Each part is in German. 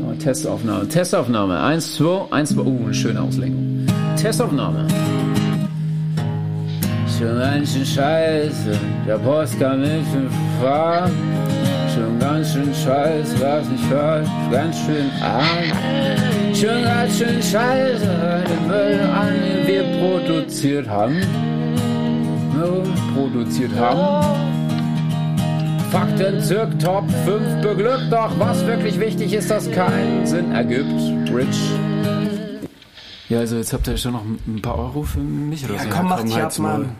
Oh, Testaufnahme, Testaufnahme. Eins, zwei, eins, zwei. Uh, eine schöne Auslenkung. Testaufnahme. Schon ganz schön scheiße, der Post kann nicht fahren. Schon ganz schön scheiße, was ich falsch, ganz schön arm. Schon ganz schön scheiße, den Müll an, den wir produziert haben. Produziert haben. Fakten zirk Top 5 beglückt, doch was wirklich wichtig ist, dass keinen Sinn ergibt. Rich. Ja, also jetzt habt ihr schon noch ein paar Euro für mich oder Ja, so. komm, mach dich ab. Mann.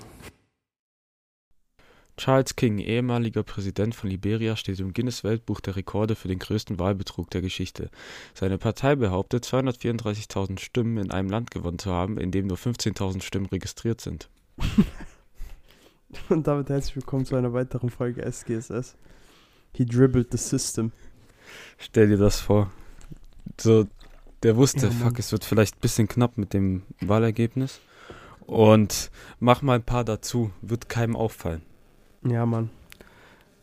Charles King, ehemaliger Präsident von Liberia, steht im Guinness-Weltbuch der Rekorde für den größten Wahlbetrug der Geschichte. Seine Partei behauptet, 234.000 Stimmen in einem Land gewonnen zu haben, in dem nur 15.000 Stimmen registriert sind. Und damit herzlich willkommen zu einer weiteren Folge SGSS. He dribbled the system. Stell dir das vor. So, der wusste, Ja, fuck, es wird vielleicht ein bisschen knapp mit dem Wahlergebnis. Und mach mal ein paar dazu, wird keinem auffallen. Ja, Mann.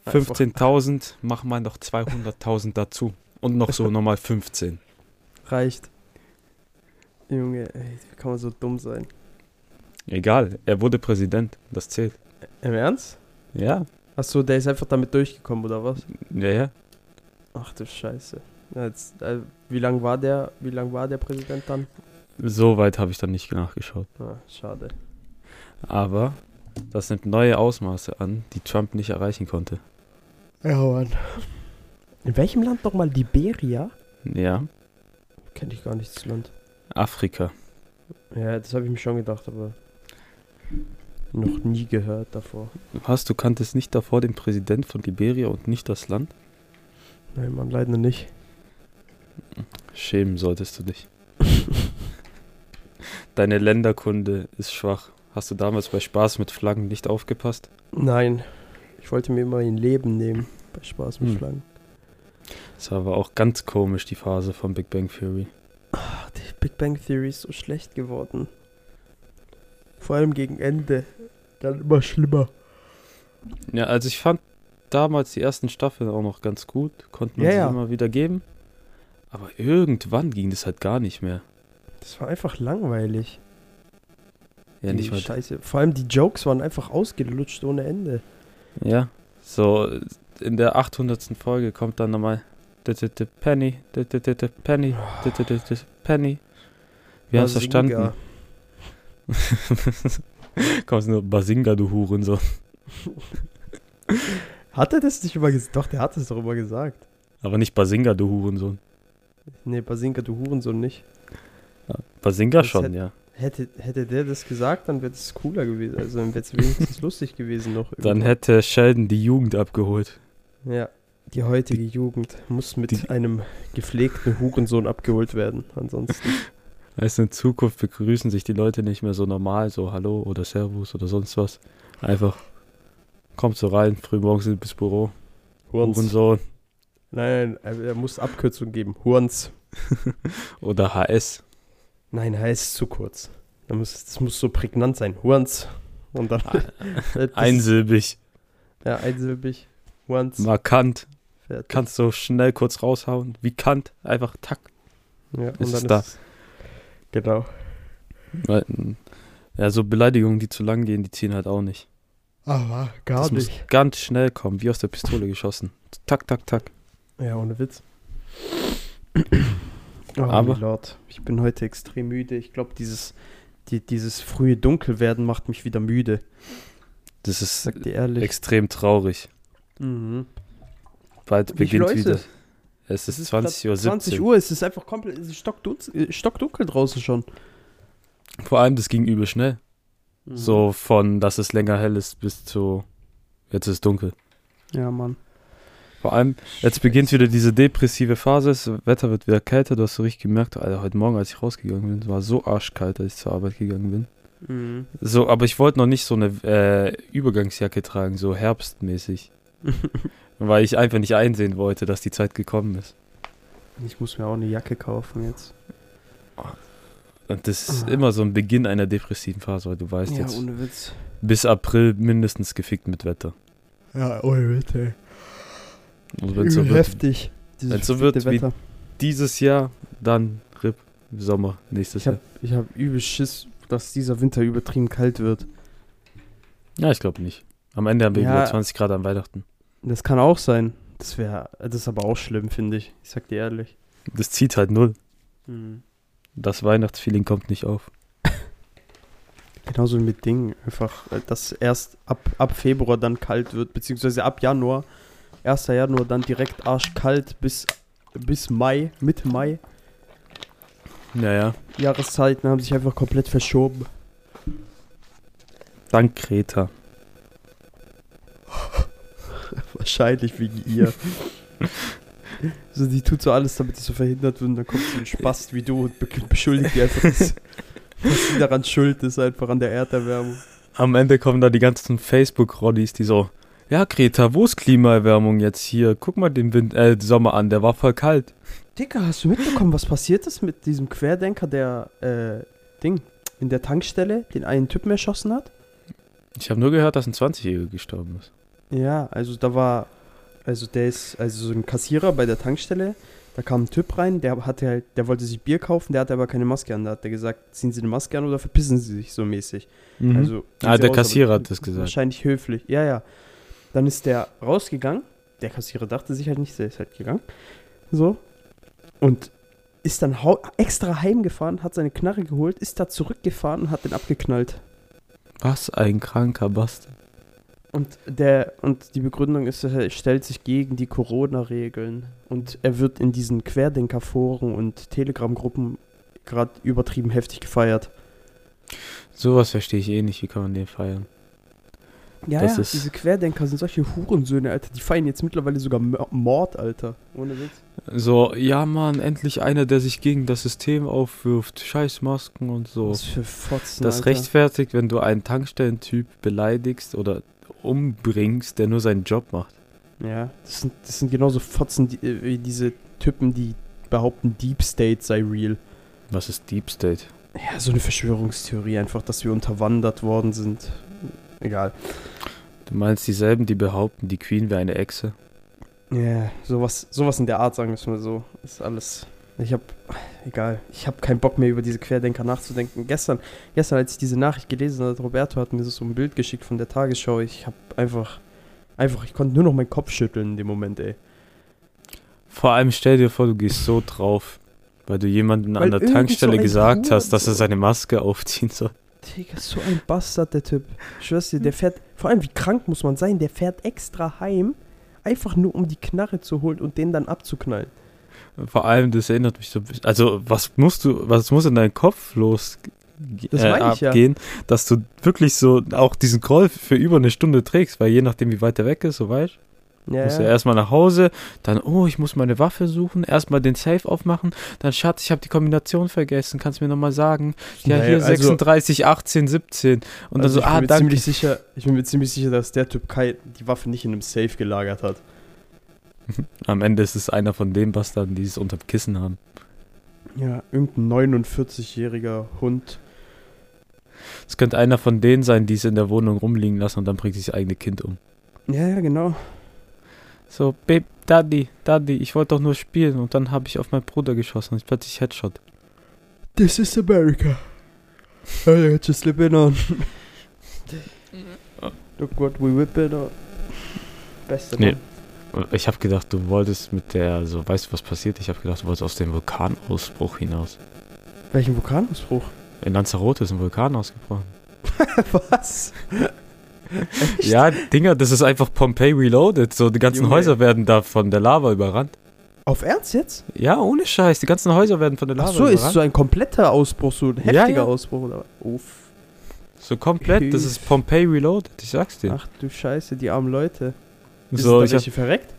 Einfach- 15.000, mach mal noch 200.000 dazu. Und noch so nochmal 15. Reicht. Junge, ey, wie kann man so dumm sein? Egal, er wurde Präsident, das zählt. Im Ernst? Ja, Achso, der ist einfach damit durchgekommen, oder was? ja, ja. Ach du Scheiße. Jetzt, äh, wie lang war der, wie lang war der Präsident dann? So weit habe ich dann nicht nachgeschaut. Ah, schade. Aber das nimmt neue Ausmaße an, die Trump nicht erreichen konnte. Ja, Mann. In welchem Land nochmal? Liberia? Ja, Kenn ich gar nicht das Land. Afrika. Ja, das habe ich mir schon gedacht, aber noch nie gehört davor. Was, du kanntest nicht davor den Präsident von Liberia und nicht das Land? Nein, Mann, leider nicht. Schämen solltest du dich. Deine Länderkunde ist schwach. Hast du damals bei Spaß mit Flaggen nicht aufgepasst? Nein, ich wollte mir immer ein Leben nehmen bei Spaß mit Hm. Flaggen. Das war aber auch ganz komisch, die Phase von Big Bang Theory. Ach, die Big Bang Theory ist so schlecht geworden. Vor allem gegen Ende. Dann immer schlimmer. Ja, also ich fand damals die ersten Staffeln auch noch ganz gut. Konnten man Ja, ja. immer wieder geben. Aber irgendwann ging das halt gar nicht mehr. Das war einfach langweilig. Ja, die nicht mal. Scheiße. Vor allem die Jokes waren einfach ausgelutscht ohne Ende. Ja, so in der 800. Folge kommt dann nochmal Penny, Penny, Penny. Wir haben es verstanden. Kommst nur Basinga, du Hurensohn. Hat er das nicht immer gesagt? Doch, der hat es doch immer gesagt. Aber nicht Basinga, du Hurensohn. Nee, Basinga, du Hurensohn nicht. Basinga Das schon, hätte- ja. Hätte, hätte der das gesagt, dann wäre es cooler gewesen. Also dann wäre es wenigstens lustig gewesen noch. Dann irgendwann. hätte Sheldon die Jugend abgeholt. Ja, die heutige Jugend muss mit Die- einem gepflegten Hurensohn abgeholt werden. Ansonsten. Heißt, in Zukunft begrüßen sich die Leute nicht mehr so normal, so Hallo oder Servus oder sonst was. Einfach kommt so rein, frühmorgens ins Büro. Hurensohn Nein, nein, er muss Abkürzung geben. Hurns. oder HS. Nein, heißt zu kurz. Da muss, das muss so prägnant sein. Hurns. Und dann. Das- Einsilbig, Ja, einsilbig. Hurns. markant. Fertig. Kannst du schnell kurz raushauen. Wie Kant, einfach tack. Ja, ist und es dann da. ist es- Genau. Weil, Ja, so Beleidigungen, die zu lang gehen, die ziehen halt auch nicht. Aber gar das muss ganz schnell kommen, wie aus der Pistole geschossen. Tak, tak, tak. Ja, ohne Witz. Oh, Aber- mein Lord, ich bin heute extrem müde. Ich glaube, dieses, die, dieses frühe Dunkelwerden macht mich wieder müde. Das ist Sag dir ehrlich. extrem traurig. Mhm. Bald beginnt viel Uhr ist es? Es ist, Es 20 Uhr. 20 17. Uhr, es ist einfach komplett, es ist äh, stockdunkel draußen schon. Vor allem, das ging übel schnell. Mhm. So von, dass es länger hell ist, bis zu, jetzt ist es dunkel. Ja, Mann. Vor allem, jetzt beginnt wieder diese depressive Phase, das Wetter wird wieder kälter, du hast so richtig gemerkt, Alter, heute Morgen, als ich rausgegangen bin, es war so arschkalt, als ich zur Arbeit gegangen bin. Mhm. So, aber ich wollte noch nicht so eine äh, Übergangsjacke tragen, so herbstmäßig. weil ich einfach nicht einsehen wollte, dass die Zeit gekommen ist. ich muss mir auch eine Jacke kaufen jetzt. Und das ist Ah. immer so ein Beginn einer depressiven Phase, weil du weißt Ja, jetzt, ohne Witz. bis April mindestens gefickt mit Wetter. Ja, ohne Witz, ey. Und wenn so wird, heftig. Dieses wenn's so wird wie- Wetter. dieses Jahr, dann RIP Sommer nächstes Ich hab, Jahr. ich hab übel Schiss, dass dieser Winter übertrieben kalt wird. Ja, ich glaube nicht. Am Ende haben wir Ja. über 20 Grad an Weihnachten. Das kann auch sein. Das wäre, das ist aber auch schlimm, finde ich. Ich sag dir ehrlich. Das zieht halt null. Mhm. Das Weihnachtsfeeling kommt nicht auf. Genauso mit Dingen. Einfach, äh, dass erst ab, ab Februar dann kalt wird, beziehungsweise ab Januar. 1. Januar dann direkt arschkalt bis, bis Mai, Mitte Mai. Naja, Jahreszeiten haben sich einfach komplett verschoben. dank Greta. Wahrscheinlich wegen ihr. so, die tut so alles, damit es so verhindert wird und dann kommt so ein Spast wie du und be beschuldigt die einfach, dass, dass sie daran schuld ist, einfach an der Erderwärmung. Am Ende kommen da die ganzen Facebook-Roddies, die so, ja Greta, wo ist Klimaerwärmung jetzt hier? Guck mal den Wind, äh, Sommer an, der war voll kalt. Dicker, hast du mitbekommen, was passiert ist mit diesem Querdenker, der, äh, Ding, in der Tankstelle den einen Typen erschossen hat? Ich habe nur gehört, dass ein 20-Jähriger gestorben ist. Ja, also da war, also der ist, also so ein Kassierer bei der Tankstelle, da kam ein Typ rein, der hatte halt, der wollte sich Bier kaufen, der hatte aber keine Maske an, da hat der gesagt, ziehen Sie eine Maske an oder verpissen Sie sich so mäßig. Also, ah, der raus, Kassierer hat das gesagt. Wahrscheinlich höflich, ja, ja. Dann ist der rausgegangen, der Kassierer dachte sich halt nicht, der ist halt gegangen, so, und ist dann extra heimgefahren, hat seine Knarre geholt, ist da zurückgefahren und hat den abgeknallt. Was ein kranker Bastard. Und der und die Begründung ist, er stellt sich gegen die Corona-Regeln und er wird in diesen Querdenker-Foren und Telegram-Gruppen gerade übertrieben heftig gefeiert. Sowas verstehe ich eh nicht, wie kann man den feiern? Ja, Das ja, ist- diese Querdenker sind solche Hurensöhne, Alter. Die feiern jetzt mittlerweile sogar Mord, Alter. Ohne Witz. So, ja Mann, endlich einer, der sich gegen das System aufwirft. Scheiß Masken und so. Was für Fotzen, Das Alter. rechtfertigt, wenn du einen Tankstellentyp beleidigst oder umbringst, der nur seinen Job macht. Ja, das sind, das sind genauso Fotzen die, äh, wie diese Typen, die behaupten, Deep State sei real. Was ist Deep State? Ja, so eine Verschwörungstheorie einfach, dass wir unterwandert worden sind. Egal. Du meinst dieselben, die behaupten, die Queen wäre eine Echse? Ja, sowas, sowas in der Art, sagen wir es mal so. Ist alles. Ich hab. Egal. Ich hab keinen Bock mehr über diese Querdenker nachzudenken. Gestern, gestern, als ich diese Nachricht gelesen habe, Roberto hat mir so ein Bild geschickt von der Tagesschau. Ich hab einfach. Einfach, ich konnte nur noch meinen Kopf schütteln in dem Moment, ey. Vor allem stell dir vor, du gehst so drauf, weil du jemandem Weil an der Tankstelle so gesagt hast, dass er seine Maske aufziehen soll. Digga, so ein Bastard, der Typ. Ich schwör's dir, der fährt. Vor allem, wie krank muss man sein? Der fährt extra heim, einfach nur um die Knarre zu holen und den dann abzuknallen. Vor allem, das erinnert mich so ein bisschen. Also, was musst du, was muss in deinem Kopf los Das äh, ich ja. abgehen, dass du wirklich so auch diesen Groll für über eine Stunde trägst, weil je nachdem, wie weit er weg ist, so weißt Ja, Musst du ja. erstmal nach Hause, dann, oh, ich muss meine Waffe suchen, erstmal den Safe aufmachen, dann, Schatz, ich habe die Kombination vergessen, kannst du mir nochmal sagen? Ja, Naja, hier also- 36, 18, 17. Und also dann so, ich ah, bin mir danke. ziemlich sicher, ich bin mir ziemlich sicher, dass der Typ Kai die Waffe nicht in einem Safe gelagert hat. Am Ende ist es einer von den Bastarden, die es unterm Kissen haben. Ja, irgendein 49-jähriger Hund. Es könnte einer von denen sein, die es in der Wohnung rumliegen lassen und dann bringt sich das eigene Kind um. Ja, ja, genau. So, Babe, Daddy, Daddy, ich wollte doch nur spielen und dann habe ich auf meinen Bruder geschossen und ich plötzlich Headshot. This is America. Hey, just slip it on. Look what we whip it on. Beste Nee. Mann. Ich habe gedacht, du wolltest mit der, so, weißt du, was passiert? Ich habe gedacht, du wolltest aus dem Vulkanausbruch hinaus. Welchen Vulkanausbruch? In Lanzarote ist ein Vulkan ausgebrochen. Was? Echt? Ja, Dinger, das ist einfach Pompeii Reloaded. So, die ganzen Junge. Häuser werden da von der Lava überrannt. Auf Ernst jetzt? Ja, ohne Scheiß. Die ganzen Häuser werden von der Lava Ach so, ist überrannt. so ein kompletter Ausbruch, so ein heftiger Ja, ja. Ausbruch oder? Uff. So komplett, das ist Pompeii Reloaded, ich sag's dir. Ach du Scheiße, die armen Leute. Ist so, da ich, welche verreckt?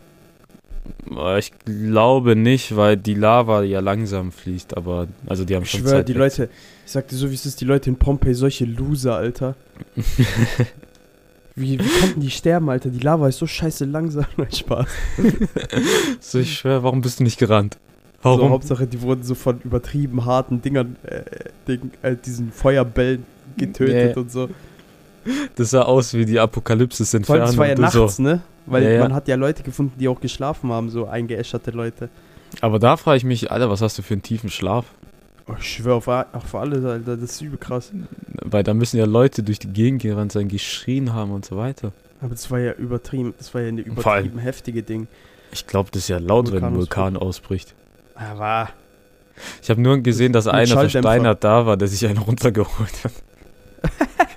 äh, ich glaube nicht, weil die Lava ja langsam fließt, aber also die haben Ich schon schwöre, Zeit. die weg. Leute, ich sag dir so, wie es ist, die Leute in Pompeii, solche Loser, Alter. Wie, wie konnten die sterben, Alter? Die Lava ist so scheiße langsam. Nein, Spaß. so, ich schwör, warum bist du nicht gerannt? So, Warum? Hauptsache, die wurden so von übertrieben harten Dingern, äh, Ding, äh, diesen Feuerbällen getötet Nee. und so. Das sah aus wie die Apokalypse sind allem, es war ja nachts, so, ne? Weil Ja, ja. man hat ja Leute gefunden, die auch geschlafen haben, so eingeäscherte Leute. Aber da frage ich mich, Alter, was hast du für einen tiefen Schlaf? Oh, ich schwöre auf, auf alles, Alter, das ist übel krass. Weil da müssen ja Leute durch die Gegend gerannt sein, geschrien haben und so weiter. Aber das war ja übertrieben, das war ja eine übertrieben heftige Ding. Ich glaube, das ist ja laut, wenn ein. Vulkan ausbricht. Aber Ich habe nur gesehen, dass einer versteinert da war, der sich einen runtergeholt hat.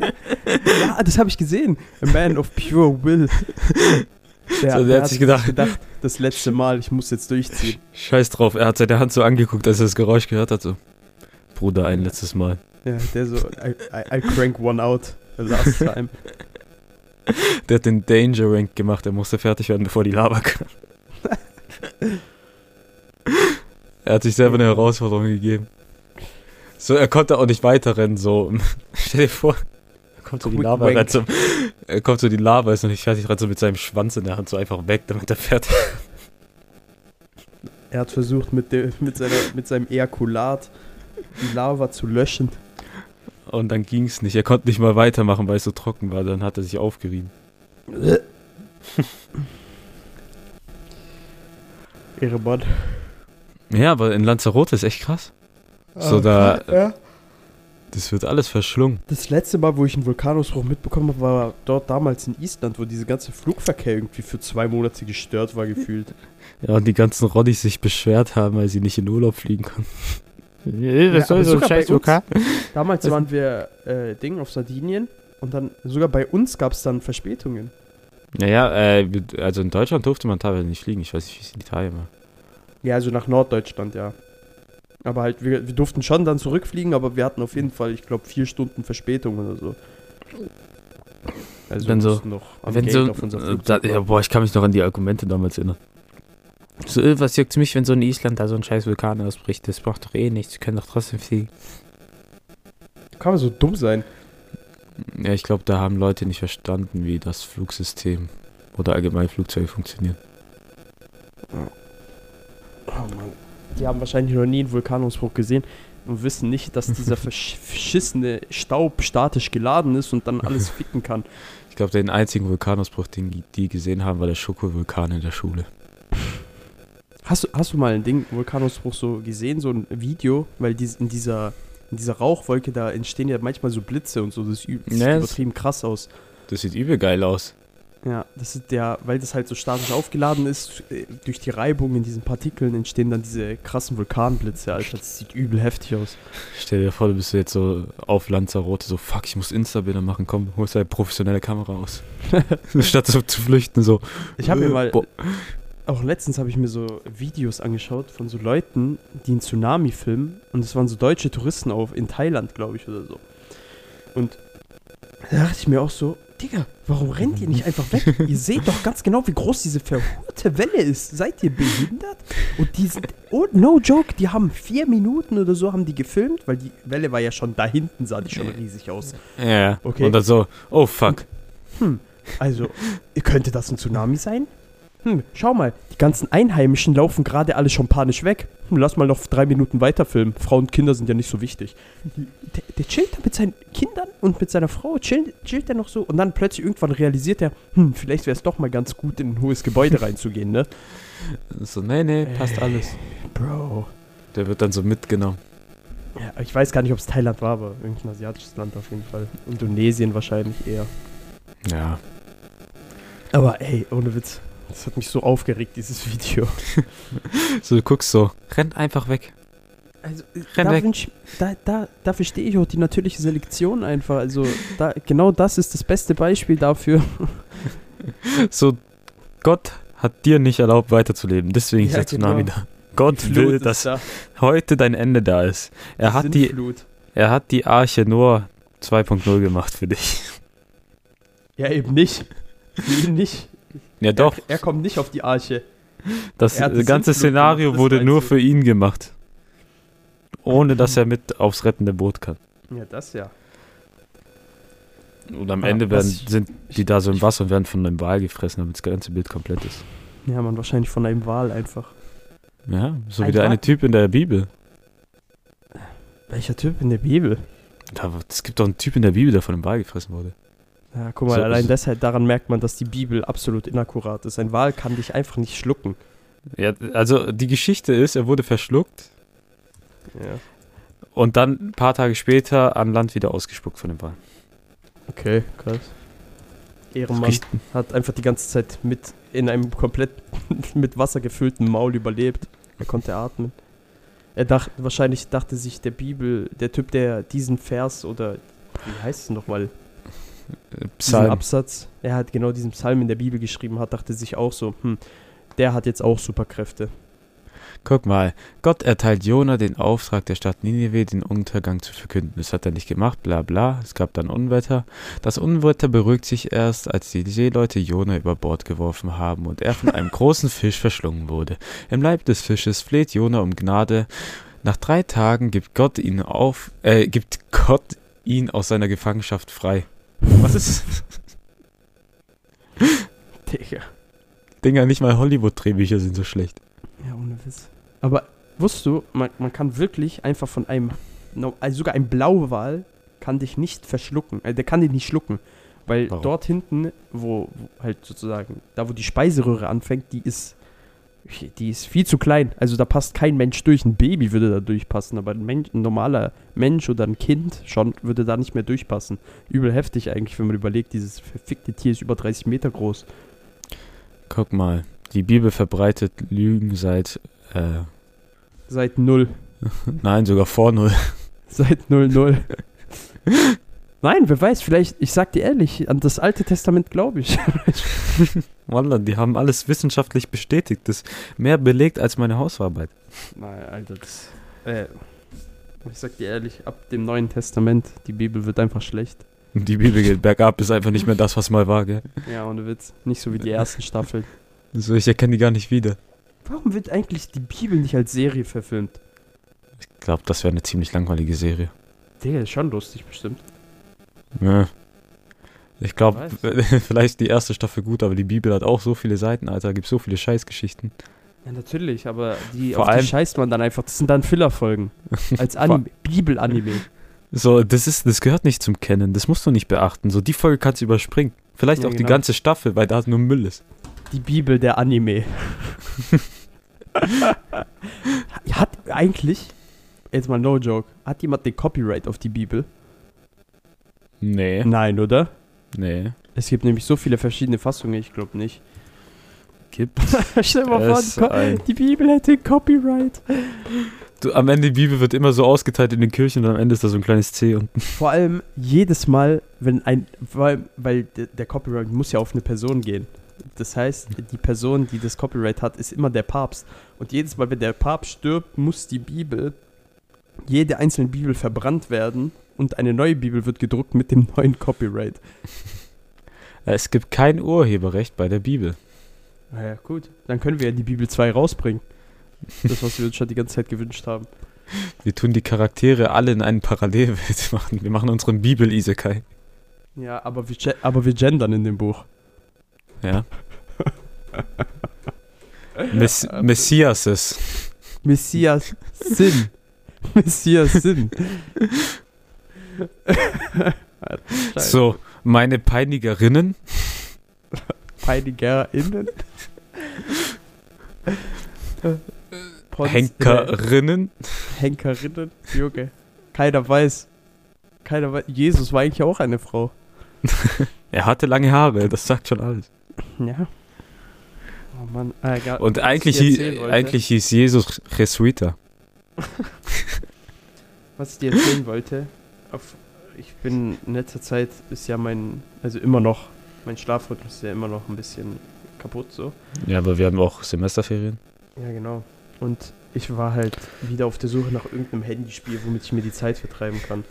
ja, das habe ich gesehen. A man of pure will. Der, So, der hat sich gedacht- gedacht, das letzte Mal, ich muss jetzt durchziehen. Scheiß drauf, er hat seine Hand so angeguckt, als er das Geräusch gehört hat. So, Bruder, ein letztes Mal. Ja, der so, I, I, I crank one out the last time. Der hat den Danger Rank gemacht, er musste fertig werden, bevor die Lava kam. er hat sich selber eine Herausforderung gegeben. So, er konnte auch nicht weiterrennen, so. Stell dir vor, kommt so die Lava, wank. so, er kommt so die Lava, ist noch nicht fertig, rennt so mit seinem Schwanz in der Hand so einfach weg, damit er fertig Er hat versucht, mit, der, mit, seiner, mit seinem Ejakulat die Lava zu löschen. Und dann ging's nicht. Er konnte nicht mal weitermachen, weil es so trocken war. Dann hat er sich aufgerieben. Ihre Mann. Ja, aber in Lanzarote ist echt krass. So, da- Ja. Das wird alles verschlungen. Das letzte Mal, wo ich einen Vulkanausbruch mitbekommen habe, war dort damals in Island, wo dieser ganze Flugverkehr irgendwie für zwei Monate gestört war, gefühlt. Ja, und die ganzen Roddies sich beschwert haben, weil sie nicht in Urlaub fliegen können. Ja, aber sogar bei uns- UK? Damals Also- waren wir äh, Ding auf Sardinien und dann sogar bei uns gab es dann Verspätungen. Naja, äh, also in Deutschland durfte man teilweise nicht fliegen. Ich weiß nicht, wie es in Italien war. Ja, also nach Norddeutschland, ja. Aber halt, wir, wir durften schon dann zurückfliegen, aber wir hatten auf jeden Fall, ich glaube, vier Stunden Verspätung oder so. Also Wenn so- noch Wenn so, äh, da, ja, boah, ich kann mich noch an die Argumente damals erinnern. So, äh, was juckt's mich, wenn so in Island da so ein scheiß Vulkan ausbricht? Das macht doch eh nichts. Wir können doch trotzdem fliegen. Kann man so dumm sein? Ja, ich glaube, da haben Leute nicht verstanden, wie das Flugsystem oder allgemein Flugzeuge funktionieren. Oh Mann. Die haben wahrscheinlich noch nie einen Vulkanausbruch gesehen und wissen nicht, dass dieser versch verschissene Staub statisch geladen ist und dann alles ficken kann. Ich glaube, den einzigen Vulkanausbruch, den die gesehen haben, war der Schokovulkan in der Schule. Hast du, hast du mal ein Ding, Vulkanausbruch so gesehen, so ein Video? Weil dies, in, dieser, in dieser Rauchwolke, da entstehen ja manchmal so Blitze und so. Das, sieht das- übertrieben krass aus. Das sieht übel geil aus. Ja, das ist der, weil das halt so statisch aufgeladen ist, äh, durch die Reibung in diesen Partikeln entstehen dann diese krassen Vulkanblitze, Alter. Das sieht übel heftig aus. Stell dir vor, du bist jetzt so auf Lanzarote, so fuck, ich muss Insta-Bilder machen, komm, holst deine professionelle Kamera aus. Statt so zu flüchten, so. Ich habe mir mal, Boah. auch letztens habe ich mir so Videos angeschaut von so Leuten, die einen Tsunami filmen. Und es waren so deutsche Touristen auf, in Thailand, glaube ich, oder so. Und da dachte ich mir auch so, Digga, warum rennt ihr nicht einfach weg? ihr seht doch ganz genau, wie groß diese verhurte Welle ist. Seid ihr behindert? Und die sind, oh, no joke, die haben vier Minuten oder so haben die gefilmt, weil die Welle war ja schon da hinten, sah die schon riesig aus. Ja, Okay. Und dann so, oh fuck. Hm, also, könnte das ein Tsunami sein? Hm, schau mal, die ganzen Einheimischen laufen gerade alle schon panisch weg. Hm, lass mal noch drei Minuten weiter filmen. Frauen und Kinder sind ja nicht so wichtig. Der, der chillt da mit seinen Kindern und mit seiner Frau, chillt, chillt er noch so. Und dann plötzlich irgendwann realisiert er, hm, vielleicht wäre es doch mal ganz gut, in ein hohes Gebäude reinzugehen, ne? So, nee, nee, passt alles. Bro. Der wird dann so mitgenommen. Ja, ich weiß gar nicht, ob es Thailand war, aber irgendein asiatisches Land auf jeden Fall. Indonesien wahrscheinlich eher. Ja. Aber ey, ohne Witz. Das hat mich so aufgeregt, dieses Video. So, du guckst so, rennt einfach weg. Also, Renn da, weg. wünsch, da, da, da verstehe ich auch die natürliche Selektion einfach. Also, da, genau das ist das beste Beispiel dafür. So, Gott hat dir nicht erlaubt, weiterzuleben. Deswegen ist Ja, der Tsunami genau. da. Gott will, dass da. heute dein Ende da ist. Er hat, die, er hat die Arche nur 2.0 gemacht für dich. Ja, eben nicht. Ihn nicht. Ja, doch. Er, er kommt nicht auf die Arche. Das ganze Szenario wurde nur für ihn gemacht. Ohne dass er mit aufs rettende Boot kann. Ja, das ja. Und am Ah, Ende was werden, ich- sind die da so im Wasser und werden von einem Wal gefressen, damit das ganze Bild komplett ist. Ja, man, wahrscheinlich von einem Wal einfach. Ja, so Ein wie der Wal? eine Typ in der Bibel. Welcher Typ in der Bibel? Da, es gibt doch einen Typ in der Bibel, der von einem Wal gefressen wurde. Ja, guck mal, So- allein deshalb, daran merkt man, dass die Bibel absolut inakkurat ist. Ein Wal kann dich einfach nicht schlucken. Ja, also die Geschichte ist, er wurde verschluckt Ja. und dann ein paar Tage später an Land wieder ausgespuckt von dem Wal. Okay, krass. Ehrenmann hat einfach die ganze Zeit mit in einem komplett mit Wasser gefüllten Maul überlebt. Er konnte atmen. Er dachte, wahrscheinlich dachte sich der Bibel, der Typ, der diesen Vers oder wie heißt es nochmal, Psalm. Absatz, er hat genau diesen Psalm in der Bibel geschrieben hat, dachte sich auch so, hm, der hat jetzt auch Superkräfte. Guck mal, Gott erteilt Jona den Auftrag, der Stadt Ninive den Untergang zu verkünden. Das hat er nicht gemacht, bla bla. Es gab dann Unwetter. Das Unwetter beruhigt sich erst, als die Seeleute Jona über Bord geworfen haben und er von einem großen Fisch verschlungen wurde. Im Leib des Fisches fleht Jona um Gnade. Nach drei Tagen gibt Gott ihn auf, äh, gibt Gott ihn aus seiner Gefangenschaft frei. Was ist? Digga. Dinger, nicht mal Hollywood-Drehbücher sind so schlecht. Ja, ohne Witz. Aber wusstest du, man, man kann wirklich einfach von einem, also sogar ein Blauwal kann dich nicht verschlucken. Also der kann dich nicht schlucken. Weil Warum? dort hinten, wo, wo halt sozusagen, da wo die Speiseröhre anfängt, die ist, die ist viel zu klein. Also da passt kein Mensch durch. Ein Baby würde da durchpassen, aber ein, Mensch, ein normaler Mensch oder ein Kind schon würde da nicht mehr durchpassen. Übel heftig eigentlich, wenn man überlegt, dieses verfickte Tier ist über 30 Meter groß. Guck mal, die Bibel verbreitet Lügen seit, äh, Seit null. nein, sogar vor null. Seit 00. Nein, wer weiß, vielleicht, ich sag dir ehrlich, an das Alte Testament glaube ich. Wallah, die haben alles wissenschaftlich bestätigt. Das ist mehr belegt als meine Hausarbeit. Nein, Alter, das. Äh, ich sag dir ehrlich, ab dem Neuen Testament, die Bibel wird einfach schlecht. Die Bibel geht bergab, ist einfach nicht mehr das, was mal war, gell? Ja, ohne Witz. Nicht so wie die ersten Staffeln. So, ich erkenne die gar nicht wieder. Warum wird eigentlich die Bibel nicht als Serie verfilmt? Ich glaube, das wäre eine ziemlich langweilige Serie. Digga, ist schon lustig bestimmt. Ja. Ich glaube, vielleicht die erste Staffel gut, aber die Bibel hat auch so viele Seiten, Alter. Gibt so viele Scheißgeschichten. Ja, natürlich, aber die, Vor auf allem- die scheißt man dann einfach. Das sind dann Fillerfolgen. Als Anime, Bibel-Anime. So, das ist, das gehört nicht zum Kennen. Das musst du nicht beachten. So, die Folge kannst du überspringen. Vielleicht Ja, auch die genau. ganze Staffel, weil da nur Müll ist. Die Bibel der Anime. hat eigentlich, jetzt mal no joke, hat jemand den Copyright auf die Bibel? Nee, Nein, oder? nee. Es gibt nämlich so viele verschiedene Fassungen, ich glaube nicht. Gibt Stell dir mal vor, die, die Bibel hätte Copyright. Du, am Ende die Bibel wird immer so ausgeteilt in den Kirchen und am Ende ist da so ein kleines C unten. Vor allem jedes Mal, wenn ein, weil, weil der Copyright muss ja auf eine Person gehen. Das heißt, die Person, die das Copyright hat, ist immer der Papst. Und jedes Mal, wenn der Papst stirbt, muss die Bibel, jede einzelne Bibel verbrannt werden und eine neue Bibel wird gedruckt mit dem neuen Copyright. Es gibt kein Urheberrecht bei der Bibel. Naja, gut. Dann können wir ja die Bibel 2 rausbringen. Das, was wir uns schon die ganze Zeit gewünscht haben. Wir tun die Charaktere alle in eine Parallelwelt machen. Wir machen unseren Bibel-Isekai. Ja, aber wir, aber wir gendern in dem Buch. Ja. Mess Messiases. Messias Sinn. Messias Sinn. So, meine Peinigerinnen. PeinigerInnen. Pons- Henkerinnen. Henkerinnen. Junge. Keiner weiß. Keiner weiß. Jesus war eigentlich auch eine Frau. Er hatte lange Haare, das sagt schon alles. Ja. Oh Mann. Ah, egal. Und eigentlich, ich dir hie- erzählen wollte- eigentlich hieß Jesus Jesuita. Was ich dir erzählen wollte, auf, ich bin in letzter Zeit ist ja mein, also immer noch, mein Schlafrhythmus ist ja immer noch ein bisschen kaputt so. Ja, aber wir haben auch Semesterferien. Ja, genau. Und ich war halt wieder auf der Suche nach irgendeinem Handyspiel, womit ich mir die Zeit vertreiben kann.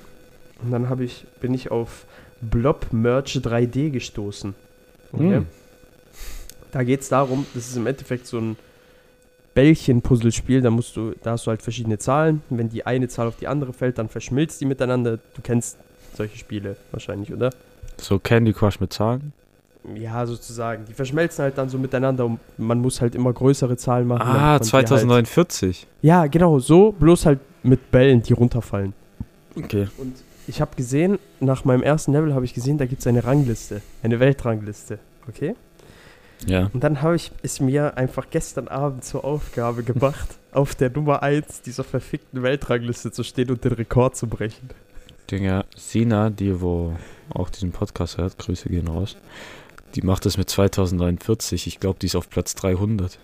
Und dann habe ich, bin ich auf Blob Merch 3D gestoßen. Okay? Hm. Da geht es darum, das ist im Endeffekt so ein Bällchen-Puzzlespiel, da musst du, da hast du halt verschiedene Zahlen. Wenn die eine Zahl auf die andere fällt, dann verschmilzt die miteinander. Du kennst solche Spiele wahrscheinlich, oder? So Candy Crush mit Zahlen. Ja, sozusagen. Die verschmelzen halt dann so miteinander und man muss halt immer größere Zahlen machen. Ah, damit man die 2049. Halt, ja, genau, so, bloß halt mit Bällen, die runterfallen. Okay. Und ich habe gesehen, nach meinem ersten Level habe ich gesehen, da gibt es eine Rangliste, eine Weltrangliste, okay? Ja. Und dann habe ich es mir einfach gestern Abend zur Aufgabe gemacht, auf der Nummer 1 dieser verfickten Weltrangliste zu stehen und den Rekord zu brechen. Dinger, Sina, die wo auch diesen Podcast hört, Grüße gehen raus, die macht das mit 2049. Ich glaube, die ist auf Platz 300.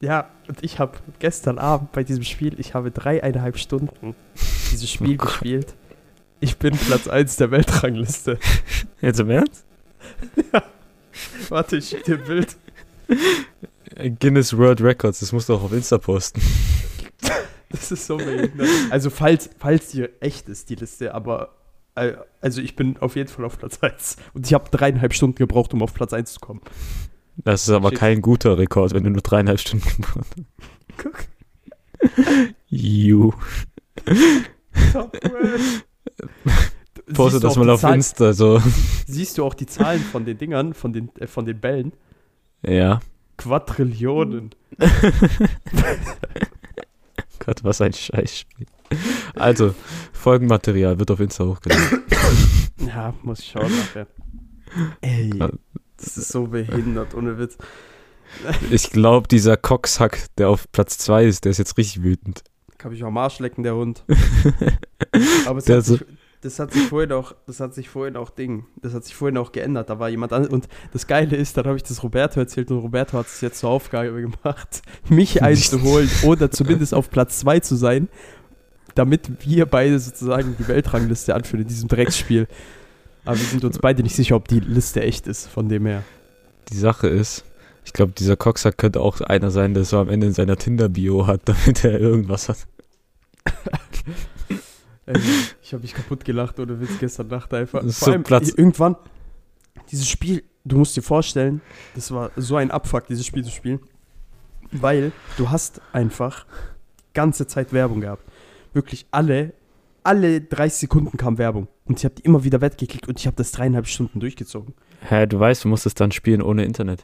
Ja, und ich habe gestern Abend bei diesem Spiel, ich habe dreieinhalb Stunden dieses Spiel Oh gespielt. Ich bin Platz 1 der Weltrangliste. Jetzt im Ernst? Warte, ich schicke dir ein Bild. Guinness World Records, das musst du auch auf Insta posten. Das ist so behindert. Also, falls, falls die echt ist, die Liste, aber. äh, Also, ich bin auf jeden Fall auf Platz 1. Und ich habe dreieinhalb Stunden gebraucht, um auf Platz 1 zu kommen. Das ist aber kein guter Rekord, wenn du nur dreieinhalb Stunden gebraucht hast. Guck. You. Top. Poste Siehst du das auch mal die auf Zahl- Insta, so. Siehst du auch die Zahlen von den Dingern, von den, äh, von den Bällen? Ja. Quadrillionen. Gott, was ein Scheißspiel. Also, Folgenmaterial wird auf Insta hochgeladen. Ja, muss ich schauen nachher. Ey, das ist so behindert, ohne Witz. Ich glaube, dieser Coxhack, der auf Platz 2 ist, der ist jetzt richtig wütend. Kann mich am Arsch lecken, der Hund. Aber es Der hat so- sich, das hat sich vorhin auch, das hat sich vorhin auch Ding, das hat sich vorhin auch geändert. Da war jemand an und das Geile ist, dann habe ich das Roberto erzählt und Roberto hat es jetzt zur Aufgabe gemacht, mich einzuholen oder zumindest auf Platz 2 zu sein, damit wir beide sozusagen die Weltrangliste anführen in diesem Drecksspiel. Aber wir sind uns beide nicht sicher, ob die Liste echt ist, von dem her. Die Sache ist, ich glaube, dieser Coxhack könnte auch einer sein, der so am Ende in seiner Tinder-Bio hat, damit er irgendwas hat. Ey, ich habe mich kaputt gelacht ohne Witz gestern Nacht einfach. Vor so allem Platz- irgendwann dieses Spiel, du musst dir vorstellen, das war so ein Abfuck dieses Spiel zu spielen, weil du hast einfach ganze Zeit Werbung gehabt. Wirklich alle alle 30 Sekunden kam Werbung und ich habe die immer wieder weggeklickt und ich habe das dreieinhalb Stunden durchgezogen. Hä, du weißt, du musst es dann spielen ohne Internet.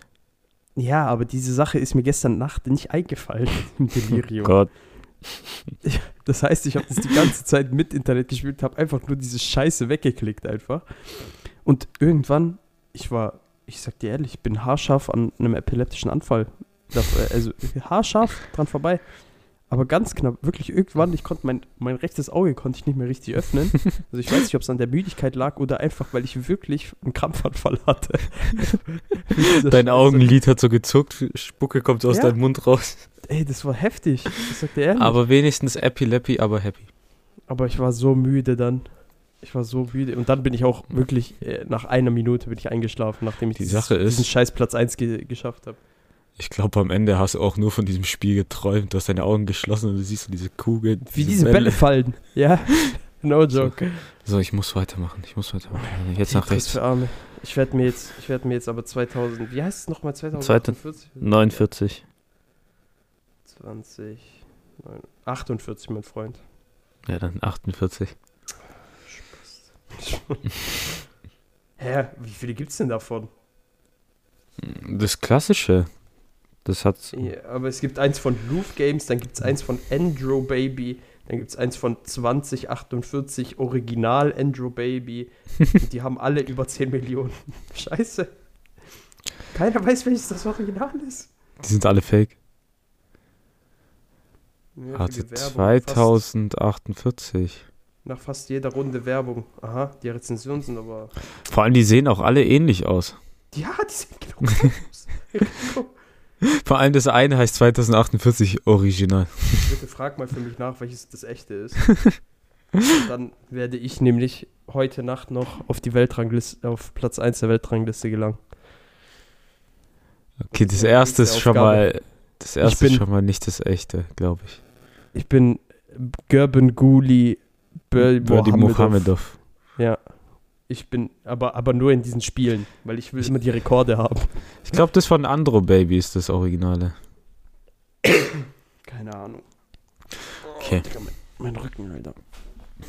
Ja, aber diese Sache ist mir gestern Nacht nicht eingefallen im Delirium. Gott. Das heißt, ich habe das die ganze Zeit mit Internet gespielt, habe einfach nur diese Scheiße weggeklickt einfach. Und irgendwann, ich war, ich sag dir ehrlich, ich bin haarscharf an einem epileptischen Anfall. Äh, also haarscharf dran vorbei. Aber ganz knapp, wirklich irgendwann, ich konnte mein, mein rechtes Auge konnte ich nicht mehr richtig öffnen. Also ich weiß nicht, ob es an der Müdigkeit lag oder einfach, weil ich wirklich einen Krampfanfall hatte. Dein Augenlid hat so gezuckt, Spucke kommt aus Ja. deinem Mund raus. Ey, das war heftig. Ich sag dir ehrlich. Aber wenigstens Epilepsy, aber happy. Aber ich war so müde dann. Ich war so müde. Und dann bin ich auch wirklich, äh, nach einer Minute bin ich eingeschlafen, nachdem ich Die dieses, diesen scheiß Platz 1 ge geschafft habe. Ich glaube, am Ende hast du auch nur von diesem Spiel geträumt. Du hast deine Augen geschlossen und du siehst so diese Kugel. Wie diese Bälle fallen. Ja, no joke. So, ich muss weitermachen. Ich muss weitermachen. Jetzt nach rechts. Für Arme. Ich werde mir jetzt, ich werde mir jetzt aber 2000, wie heißt es nochmal, 2048? 49. 20, 48, mein Freund. Ja, dann 48. Hä, wie viele gibt's denn davon? Das Klassische. Das hat. Ja, aber es gibt eins von Roof Games, dann gibt es eins von Andro Baby, dann gibt es eins von 2048 Original Andro Baby. Die haben alle über 10 Millionen. Scheiße. Keiner weiß, welches das Original ist. Die sind alle fake. Ja, Hatte viele Werbung, 2048. Fast, nach fast jeder Runde Werbung. Aha, die Rezensionen sind aber. Vor allem, die sehen auch alle ähnlich aus. Ja, die sind genau aus. Vor allem das eine heißt 2048 Original. Bitte frag mal für mich nach, welches das echte ist. Dann werde ich nämlich heute Nacht noch auf die Weltrangliste, auf Platz 1 der Weltrangliste gelangen. Okay, das Ja, erste ist schon mal. Das erste bin- ist schon mal nicht das echte, glaube ich. Ich bin Gerben Guli Birdie. Mohamedov. Ja. Ich bin, aber, aber nur in diesen Spielen, weil ich will immer die Rekorde haben. Ich glaube, das von Andro Baby ist das Originale. Keine Ahnung. Okay. Oh, Digga, mein, mein Rücken, Alter.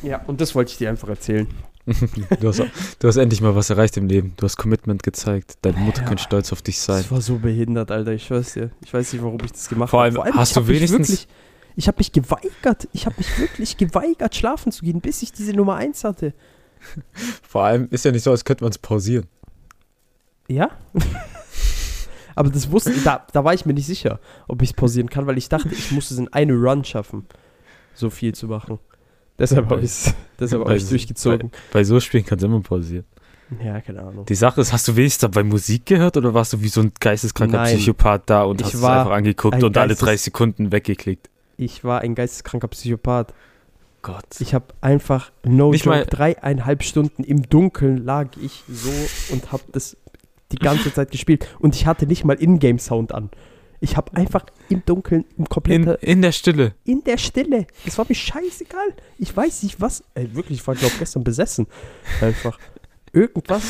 Ja, und das wollte ich dir einfach erzählen. du, hast, du hast endlich mal was erreicht im Leben. Du hast Commitment gezeigt. Deine Mutter Ja. kann stolz auf dich sein. Das war so behindert, Alter. Ich schwör's dir. Ich weiß nicht, warum ich das gemacht Vor habe. allem, hast ich du wenigstens- Wirklich, ich habe mich geweigert. Ich habe mich wirklich geweigert, schlafen zu gehen, bis ich diese Nummer 1 hatte. Vor allem ist ja nicht so, als könnte man es pausieren. Ja? Aber das wusste da, da war ich mir nicht sicher, ob ich es pausieren kann, weil ich dachte, ich muss es in eine Run schaffen, so viel zu machen. Deshalb habe ich es deshalb hab Bei- ich's durchgezogen. Bei, bei so Spielen kannst du immer pausieren. Ja, keine Ahnung. Die Sache ist, hast du wenigstens dabei Musik gehört oder warst du wie so ein geisteskranker Nein. Psychopath da und Ich hast es einfach angeguckt ein und alle drei Sekunden weggeklickt? Ich war ein geisteskranker Psychopath. Gott. Ich habe einfach, no Nicht joke, dreieinhalb Stunden im Dunkeln lag ich so und habe das die ganze Zeit gespielt. Und ich hatte nicht mal Ingame-Sound an. Ich habe einfach im Dunkeln, im In, kompletten, in der Stille. in, der Stille. Es war mir scheißegal. Ich weiß nicht was. Ey, wirklich, ich war, glaube gestern besessen. Einfach. Irgendwas,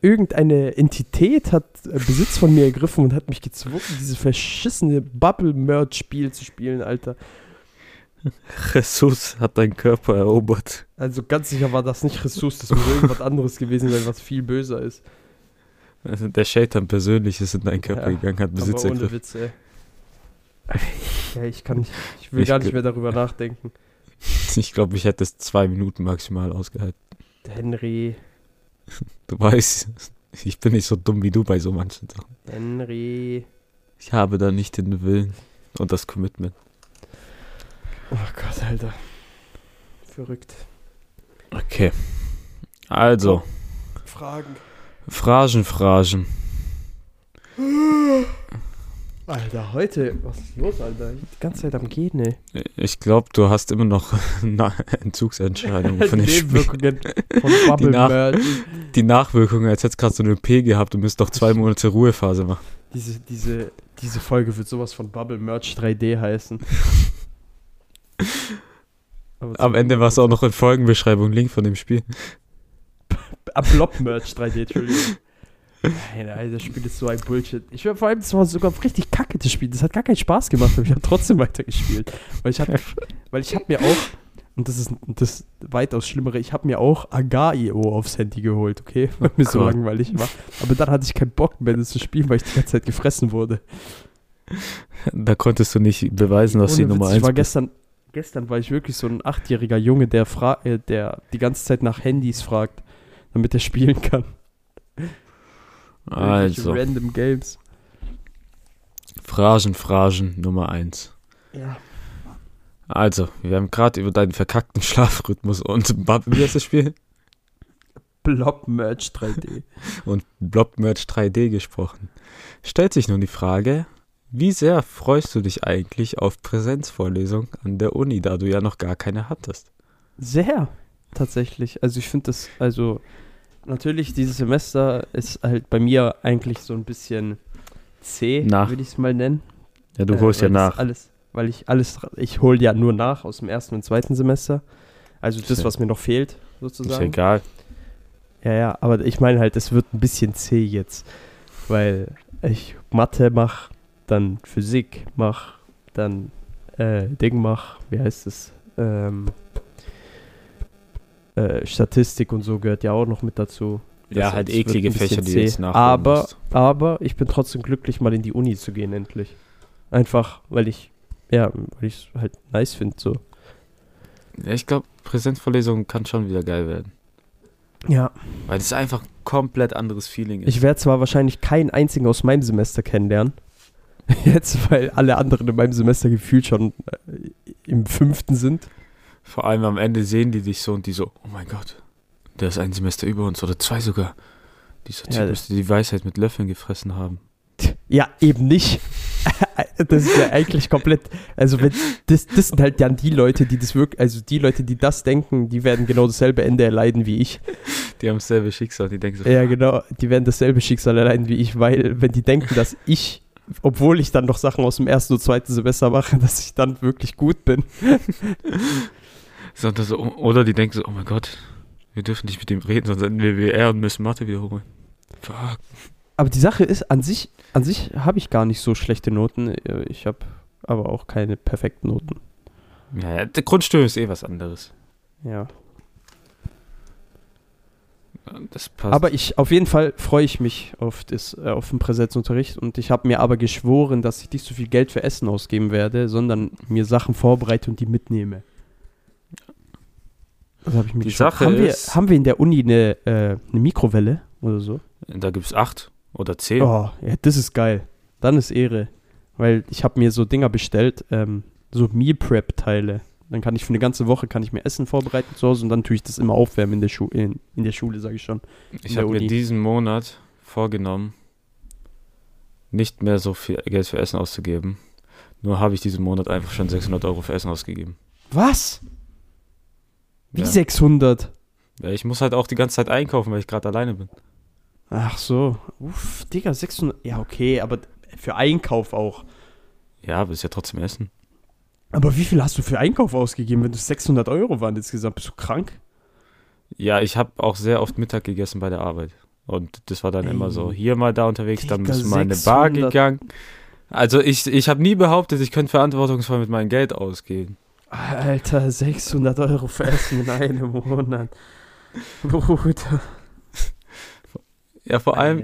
irgendeine Entität hat äh, Besitz von mir ergriffen und hat mich gezwungen, dieses verschissene Bubble-Merge-Spiel zu spielen, Alter. Jesus hat deinen Körper erobert. Also ganz sicher war das nicht Ressource, das muss irgendwas anderes gewesen sein, was viel böser ist. Also der Shaitan persönlich ist in deinen Körper Ja, gegangen, hat Besitz Aber ohne. Witz, ey. Ja, ich kann nicht, ich will Ich gar nicht mehr darüber nachdenken. Ich glaube, ich hätte es zwei Minuten maximal ausgehalten. Henry, Du weißt, ich bin nicht so dumm wie du bei so manchen Sachen. Henry. Ich habe da nicht den Willen und das Commitment. Oh Gott, Alter. Verrückt. Okay. Also, Fragen. Phrasen, Phrasen. Alter, heute, was ist los, Alter? Ich bin die ganze Zeit am Gehen, ey. Ich glaube, du hast immer noch Entzugsentscheidungen von Spiel. Nebenwirkungen von Bubble nach- Merge. Die Nachwirkungen, als hättest du gerade so eine P gehabt und müsst doch zwei Monate Ruhephase machen. Diese, diese, diese Folge wird sowas von Bubble Merge 3D heißen. Am Ende war es auch noch in Folgenbeschreibung Link von dem Spiel. Ah, Blob Merch 3D, Entschuldigung. Nein, Alter, das Spiel ist so ein Bullshit. Ich war vor allem, das war sogar richtig kacke, das Spiel. Das hat gar keinen Spaß gemacht, aber ich habe trotzdem weitergespielt. Weil ich habe weil ich hab mir auch, und das ist das weitaus Schlimmere, ich habe mir auch Agar.io aufs Handy geholt, okay? Weil mir so Gott. langweilig war. Aber dann hatte ich keinen Bock mehr, das zu spielen, weil ich die ganze Zeit gefressen wurde. Da konntest du nicht beweisen, dass die Nummer Witz, 1 ich war gestern, gestern war ich wirklich so ein achtjähriger Junge, der, fra äh, der die ganze Zeit nach Handys fragt, damit er spielen kann. Also, Random Games. Phrasen, Phrasen Nummer 1. Ja. Also, wir haben gerade über deinen verkackten Schlafrhythmus und Bub- wie heißt das Spiel? Blob Merch 3D. Und Blobmerch 3D gesprochen. Stellt sich nun die Frage, wie sehr freust du dich eigentlich auf Präsenzvorlesung an der Uni, da du ja noch gar keine hattest? Sehr, tatsächlich. Also ich finde das, also natürlich dieses Semester ist halt bei mir eigentlich so ein bisschen C, Nach. würde ich es mal nennen. Ja, du Äh, holst ja weil das nach. Alles, weil ich alles, ich hole ja nur nach aus dem ersten und zweiten Semester. Also das, Ja. was mir noch fehlt, Ist sozusagen. egal. Ja, ja, aber ich meine halt, es wird ein bisschen C jetzt, weil ich Mathe mache, dann Physik mache, dann äh, Ding mache, wie heißt es? Ähm, äh, Statistik und so gehört ja auch noch mit dazu. Ja, halt eklige Fächer, die jetzt nachholen Aber, musst. aber ich bin trotzdem glücklich, mal in die Uni zu gehen, endlich. Einfach, weil ich, ja, weil ich es halt nice finde, so. Ja, ich glaube, Präsenzvorlesung kann schon wieder geil werden. Ja. Weil es einfach ein komplett anderes Feeling ist. Ich werde zwar wahrscheinlich keinen einzigen aus meinem Semester kennenlernen. Jetzt, weil alle anderen in meinem Semester gefühlt schon äh, im fünften sind. Vor allem am Ende sehen die dich so und die so, oh mein Gott, der ist ein Semester über uns oder zwei sogar. Dieser Typ Ja, müsste die Weisheit mit Löffeln gefressen haben. Ja, eben nicht. das ist ja eigentlich komplett. Also, wenn, das, das sind halt dann die Leute, die das wirklich, also die Leute, die das denken, die werden genau dasselbe Ende erleiden wie ich. Die haben dasselbe Schicksal, die denken so, Ja, genau, die werden dasselbe Schicksal erleiden wie ich, weil, wenn die denken, dass ich, obwohl ich dann noch Sachen aus dem ersten und zweiten Semester mache, dass ich dann wirklich gut bin. so, oder die denken so, oh mein Gott, wir dürfen nicht mit ihm reden, sonst enden wir WR und müssen Mathe wiederholen. Fuck. Aber die Sache ist, an sich, an sich habe ich gar nicht so schlechte Noten. Ich habe aber auch keine perfekten Noten. Ja, der Grundstudium ist eh was anderes. Ja. Das passt. Aber ich, auf jeden Fall freue ich mich auf, das, äh, auf den Präsenzunterricht und ich habe mir aber geschworen, dass ich nicht so viel Geld für Essen ausgeben werde, sondern mir Sachen vorbereite und die mitnehme. Das habe ich mir Die geschworen. Sache haben, wir, ist- haben wir in der Uni eine, äh, eine Mikrowelle oder so? da gibt es acht oder zehn. Oh, ja, das ist geil. Dann ist Ehre. Weil ich habe mir so Dinger bestellt, ähm, so Meal Prep Teile. Dann kann ich für eine ganze Woche kann ich mir Essen vorbereiten zu Hause und dann tue ich das immer aufwärmen in der, Schu in, in der Schule, sage ich schon. Ich habe mir diesen Monat vorgenommen, nicht mehr so viel Geld für Essen auszugeben. Nur habe ich diesen Monat einfach schon 600 Euro für Essen ausgegeben. Was? Wie Ja. 600? Ja, ich muss halt auch die ganze Zeit einkaufen, weil ich gerade alleine bin. Ach so. Uff, Digga, 600. Ja, okay, aber für Einkauf auch. Ja, aber ist ja trotzdem Essen. Aber wie viel hast du für Einkauf ausgegeben, wenn das 600 Euro waren insgesamt? Bist du krank? Ja, ich habe auch sehr oft Mittag gegessen bei der Arbeit. Und das war dann Ey. immer so, hier mal da unterwegs, dann bist du mal in eine Bar 600. gegangen. Also ich, ich habe nie behauptet, ich könnte verantwortungsvoll mit meinem Geld ausgehen. Alter, 600 Euro für Essen in einem Monat. Bruder. Ja, vor allem,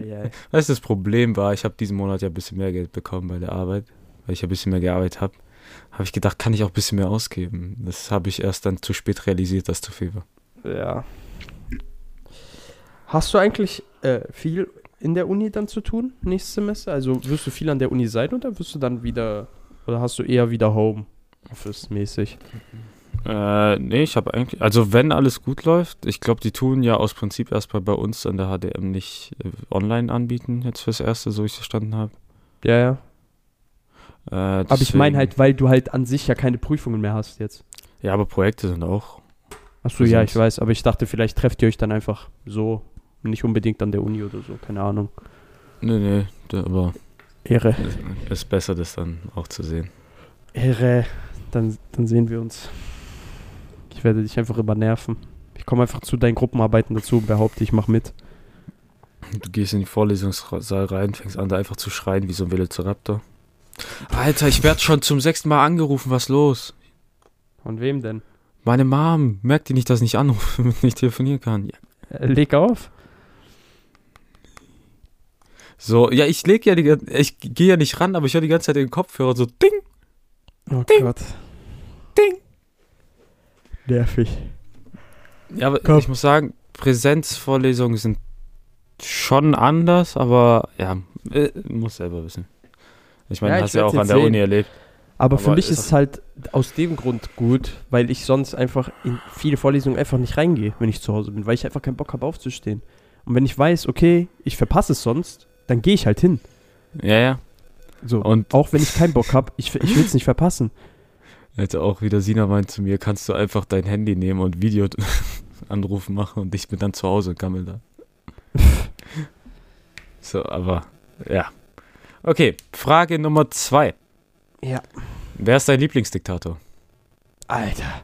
weißt du, das Problem war, ich habe diesen Monat ja ein bisschen mehr Geld bekommen bei der Arbeit, weil ich ja ein bisschen mehr gearbeitet habe. Habe ich gedacht, kann ich auch ein bisschen mehr ausgeben. Das habe ich erst dann zu spät realisiert, dass zu viel war. Ja. Hast du eigentlich äh, viel in der Uni dann zu tun, nächstes Semester? Also wirst du viel an der Uni sein oder wirst du dann wieder, oder hast du eher wieder Homeoffice-mäßig? Äh, nee, ich habe eigentlich, also wenn alles gut läuft, ich glaube, die tun ja aus Prinzip erstmal bei uns an der HDM nicht äh, online anbieten, jetzt fürs Erste, so ich es verstanden habe. Ja, ja. Äh, Aber ich meine halt, weil du halt an sich ja keine Prüfungen mehr hast jetzt. Ja, aber Projekte sind auch. Achso, ja, ich weiß, aber ich dachte, vielleicht trefft ihr euch dann einfach so, nicht unbedingt an der Uni oder so, keine Ahnung. Nee, nee, aber Ehre. ist besser, das dann auch zu sehen. Ehre. Dann, dann sehen wir uns. Ich werde dich einfach übernerven. Ich komme einfach zu deinen Gruppenarbeiten dazu und behaupte, ich mache mit. Du gehst in den Vorlesungssaal rein, fängst an, da einfach zu schreien wie so ein Velociraptor. Alter, ich werde schon zum sechsten Mal angerufen, was los? Von wem denn? Meine Mom, merkt die nicht, dass ich nicht anrufe, wenn ich nicht telefonieren kann? Ja. Äh, leg auf. So, ja, ich leg ja die, ich gehe ja nicht ran, aber ich höre die ganze Zeit den Kopfhörer so ding. Oh Ding. Gott. Ding. Nervig. Ja, aber Komm. ich muss sagen, Präsenzvorlesungen sind schon anders, aber ja, äh, muss selber wissen. Ich meine, Ja, hast ja werd's auch an der sehen. Uni erlebt. Aber, für Aber mich ist ist es halt aus dem Grund gut, weil ich sonst einfach in viele Vorlesungen einfach nicht reingehe, wenn ich zu Hause bin, weil ich einfach keinen Bock habe aufzustehen. Und wenn ich weiß, okay, ich verpasse es sonst, dann gehe ich halt hin. Ja, ja. So. Und auch wenn ich keinen Bock habe, ich, ich will es nicht verpassen. Jetzt auch wieder Sina meint zu mir, kannst du einfach dein Handy nehmen und Video anrufen machen und ich bin dann zu Hause und gammel da. so, aber ja. Okay, Frage Nummer zwei. Ja. Wer ist dein Lieblingsdiktator? Alter.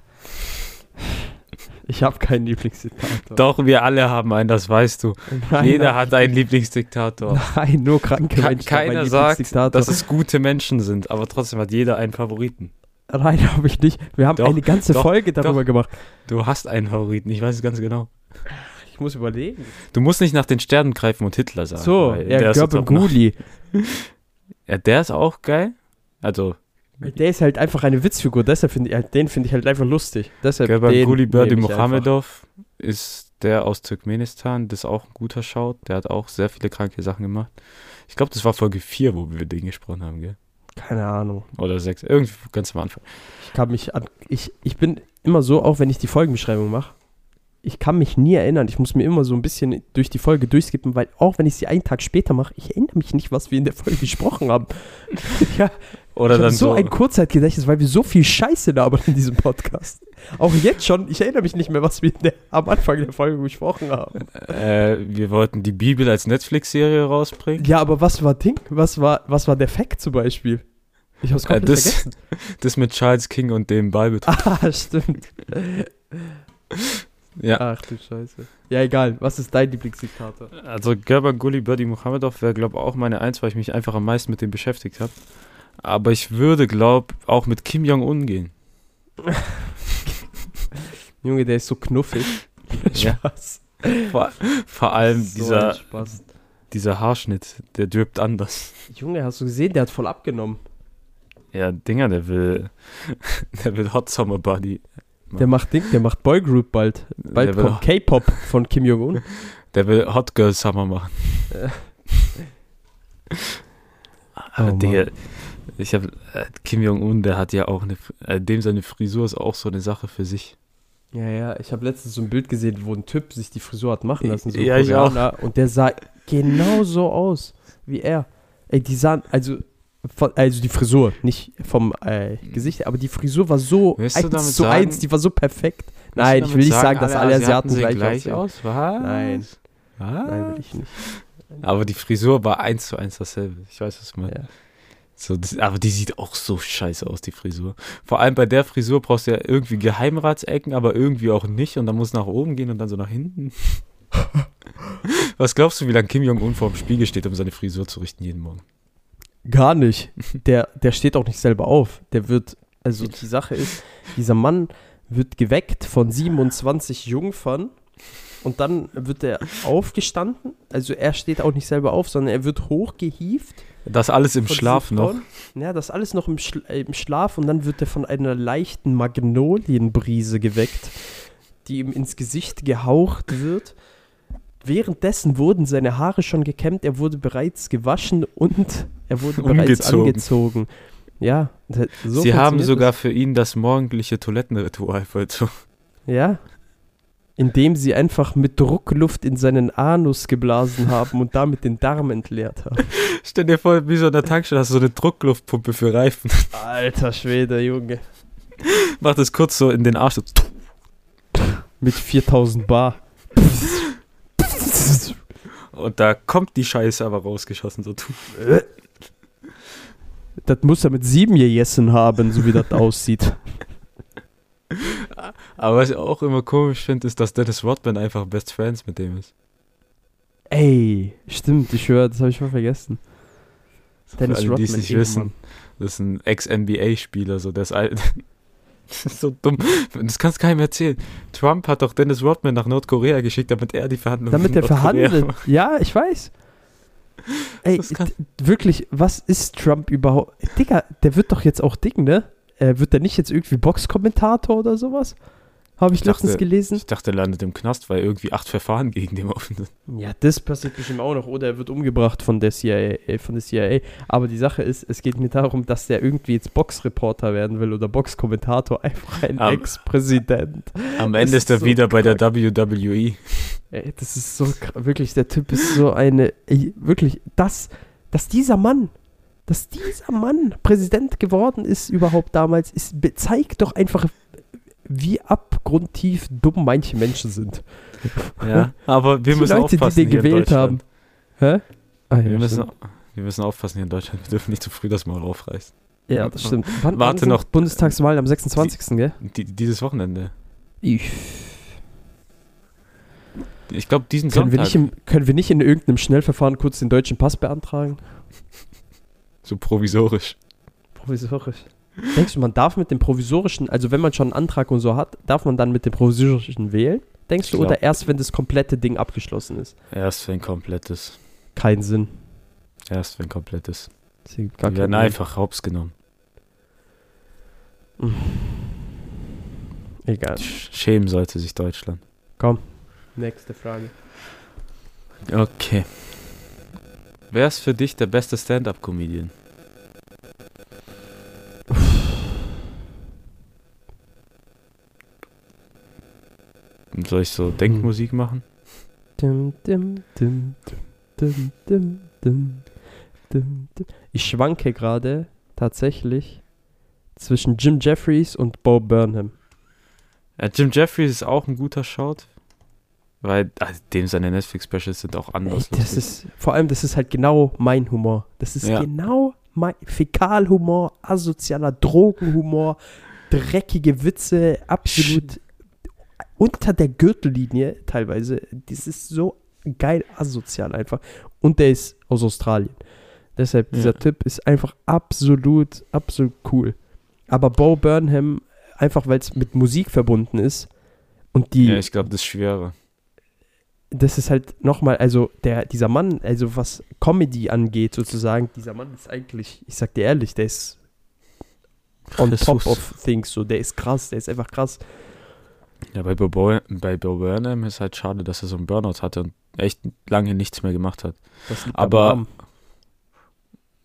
Ich habe keinen Lieblingsdiktator. Doch, wir alle haben einen, das weißt du. Nein, Jeder nein. hat einen Lieblingsdiktator. Nein, nur kranke Ke Menschen. keiner sagt, dass es gute Menschen sind, aber trotzdem hat jeder einen Favoriten. Nein, habe ich nicht. Wir haben Doch, eine ganze doch, Folge darüber doch. gemacht. Du hast einen Favoriten, ich weiß es ganz genau. Ich muss überlegen. Du musst nicht nach den Sternen greifen und Hitler sagen. So, ja, auch noch- Guli. Ja, der ist auch geil. Also, Der ist halt einfach eine Witzfigur, deshalb finde ich, halt- den finde ich halt einfach lustig. Deshalb Guli einfach. Mohamedov ist der aus Turkmenistan. Das ist auch ein guter Schaut. Der hat auch sehr viele kranke Sachen gemacht. Ich glaube, das war Folge 4, wo wir den gesprochen haben, gell? Keine Ahnung. Oder 6. Irgendwie ganz am Anfang. Ich kann mich an, ich, ich bin immer so, auch wenn ich die Folgenbeschreibung mache, ich kann mich nie erinnern. Ich muss mir immer so ein bisschen durch die Folge durchskippen, weil auch wenn ich sie einen Tag später mache, ich erinnere mich nicht, was wir in der Folge gesprochen haben. ja, Oder ich dann habe so so. ein Kurzzeitgedächtnis, weil wir so viel Scheiße labern in diesem Podcast. Auch jetzt schon, ich erinnere mich nicht mehr, was wir in der, am Anfang der Folge besprochen haben. äh, wir wollten die Bibel als Netflix-Serie rausbringen. Ja, aber was war Ding? Was war, was war der Fact zum Beispiel? Ich hab's Äh, komplett das, vergessen. das mit Charles King und dem Ballbetrug. Ah, stimmt. Ja. Ach du Scheiße. Ja, egal. Was ist dein Lieblingsdiktator? Also Gerban Guli Berdi Mohamedov wäre, glaube ich, auch meine Eins, weil ich mich einfach am meisten mit dem beschäftigt habe. Aber ich würde, glaube auch mit Kim Jong-un gehen. Junge, der ist so knuffig. Ja. Spaß. Vor, vor allem So dieser, dieser Haarschnitt, der drippt anders. Junge, hast du gesehen, der hat voll abgenommen. Ja, Dinger, der will, der will Hot Summer Buddy. Der macht Ding, der macht Boygroup bald. Bald der kommt K-Pop von Kim Jong-un. der will Hot Girl Summer machen. Oh, Mann. ich habe äh, Kim Jong-un, der hat ja auch eine, äh, dem seine Frisur ist auch so eine Sache für sich. Ja, ja, ich habe letztens so ein Bild gesehen, wo ein Typ sich die Frisur hat machen lassen, so Ja, ich auch. Und der sah genau so aus wie er. Ey, die sahen, also, von, also die Frisur, nicht vom äh, Gesicht, aber die Frisur war so eins zu sagen- eins, die war so perfekt. Nein, ich will nicht damit sagen, dass alle Asiaten sehen gleich, aussehen. aus. Was? Nein. Was? Nein, will ich nicht. Aber die Frisur war eins zu eins dasselbe. Ich weiß, was du meinst. Ja. So, das, aber die sieht auch so scheiße aus, die Frisur. Vor allem bei der Frisur brauchst du ja irgendwie Geheimratsecken, aber irgendwie auch nicht. Und dann muss nach oben gehen und dann so nach hinten. Was glaubst du, wie lange Kim Jong-un vor dem Spiegel steht, um seine Frisur zu richten jeden Morgen? Gar nicht. Der, der steht auch nicht selber auf. Der wird, also die Sache ist, dieser Mann wird geweckt von 27 Jungfern und dann wird er aufgestanden. Also er steht auch nicht selber auf, sondern er wird hochgehievt. Das alles im Schlaf noch. Ja, das alles noch im, Schla äh, im Schlaf und dann wird er von einer leichten Magnolienbrise geweckt, die ihm ins Gesicht gehaucht wird. Währenddessen wurden seine Haare schon gekämmt, er wurde bereits gewaschen und er wurde bereits Umgezogen. angezogen. Ja, so Sie haben sogar für ihn das morgendliche Toilettenritual vollzogen. das. Ja. Indem sie einfach mit Druckluft in seinen Anus geblasen haben und damit den Darm entleert haben. Stell dir vor, wie so in der Tankstelle hast du so eine Druckluftpumpe für Reifen. Alter Schwede, Junge. Mach das kurz so in den Arsch. So. Mit 4000 Bar. Und da kommt die Scheiße aber rausgeschossen. So. Das muss er mit sieben gegessen haben, so wie das aussieht. Aber was ich auch immer komisch finde, ist, dass Dennis Rodman einfach Best Friends mit dem ist. Ey, stimmt, ich schwöre, das habe ich mal vergessen. Dennis Für alle, die es Rodman, nicht wissen, das ist ein Ex-NBA-Spieler, so der ist alt. Das ist so dumm. Das kannst du keinem erzählen. Trump hat doch Dennis Rodman nach Nordkorea geschickt, damit er die Verhandlungen Damit er verhandelt. macht. Ja, ich weiß. Ey, wirklich, was ist Trump überhaupt? Digga, der wird doch jetzt auch dick, ne? Äh, wird der nicht jetzt irgendwie Boxkommentator oder sowas? Habe ich, Ich letztens dachte- gelesen. Ich dachte, er landet im Knast, weil irgendwie acht Verfahren gegen den offen sind. Ja, das passiert bestimmt auch noch. Oder er wird umgebracht von der CIA. äh, Von der CIA. Aber die Sache ist, es geht mir darum, dass der irgendwie jetzt Boxreporter werden will oder Boxkommentator. Einfach ein Ex-Präsident. Am Ende ist er so wieder bei der. WWE. Ey, das ist so wirklich, der Typ ist so eine, ey, wirklich, das, dass dieser Mann, dass dieser Mann Präsident geworden ist überhaupt damals, ist, zeigt doch einfach, wie abgrundtief dumm manche Menschen sind. Ja, aber wir Die müssen Leute, die aufpassen den hier in gewählt haben. Hä? Ah, ja, Wir müssen, wir müssen aufpassen hier in Deutschland. Wir dürfen nicht zu früh das Maul aufreißen. ja, das stimmt. Wann, Warte wann noch. Bundestagswahl am 26. gell? Die, dieses Wochenende. Ich. Ich glaube, diesen Können wir, Sonntag. nicht im, können wir nicht in irgendeinem Schnellverfahren kurz den deutschen Pass beantragen? so provisorisch. Provisorisch. Denkst du, man darf mit dem provisorischen, also wenn man schon einen Antrag und so hat, darf man dann mit dem provisorischen wählen? Denkst du, glaub- oder erst, wenn das komplette Ding abgeschlossen ist? Erst wenn komplettes. Kein Sinn. Erst wenn komplettes. Die werden einfach hops genommen. Sinn. Egal. Sch- Schämen sollte sich Deutschland. Nächste Frage. Okay. Wer ist für dich der beste Stand-Up-Comedian? Soll ich so Denkmusik machen? Ich schwanke gerade tatsächlich zwischen Jim Jeffries und Bo Burnham. Ja, Jim Jeffries ist auch ein guter Shout. Weil ah, dem seine Netflix-Specials sind auch Ey, anders. das lustig. ist, vor allem, das ist halt genau mein Humor. Das ist Ja. genau mein Fäkalhumor, asozialer Drogenhumor, dreckige Witze, absolut unter der Gürtellinie teilweise. Das ist so geil asozial einfach. Und der ist aus Australien. Deshalb, dieser Ja. Typ ist einfach absolut, absolut cool. Aber Bo Burnham, einfach weil es mit Musik verbunden ist und die ja, ich glaube, das ist schwerer. das ist halt nochmal, also der, dieser Mann, also was Comedy angeht sozusagen, dieser Mann ist eigentlich, ich sag dir ehrlich, der ist on Jesus. top of things, so, der ist krass, der ist einfach krass. Ja, bei Bo, Bur- bei Bo Burnham ist halt schade, dass er so einen Burnout hatte und echt lange nichts mehr gemacht hat. Das liegt Aber- am.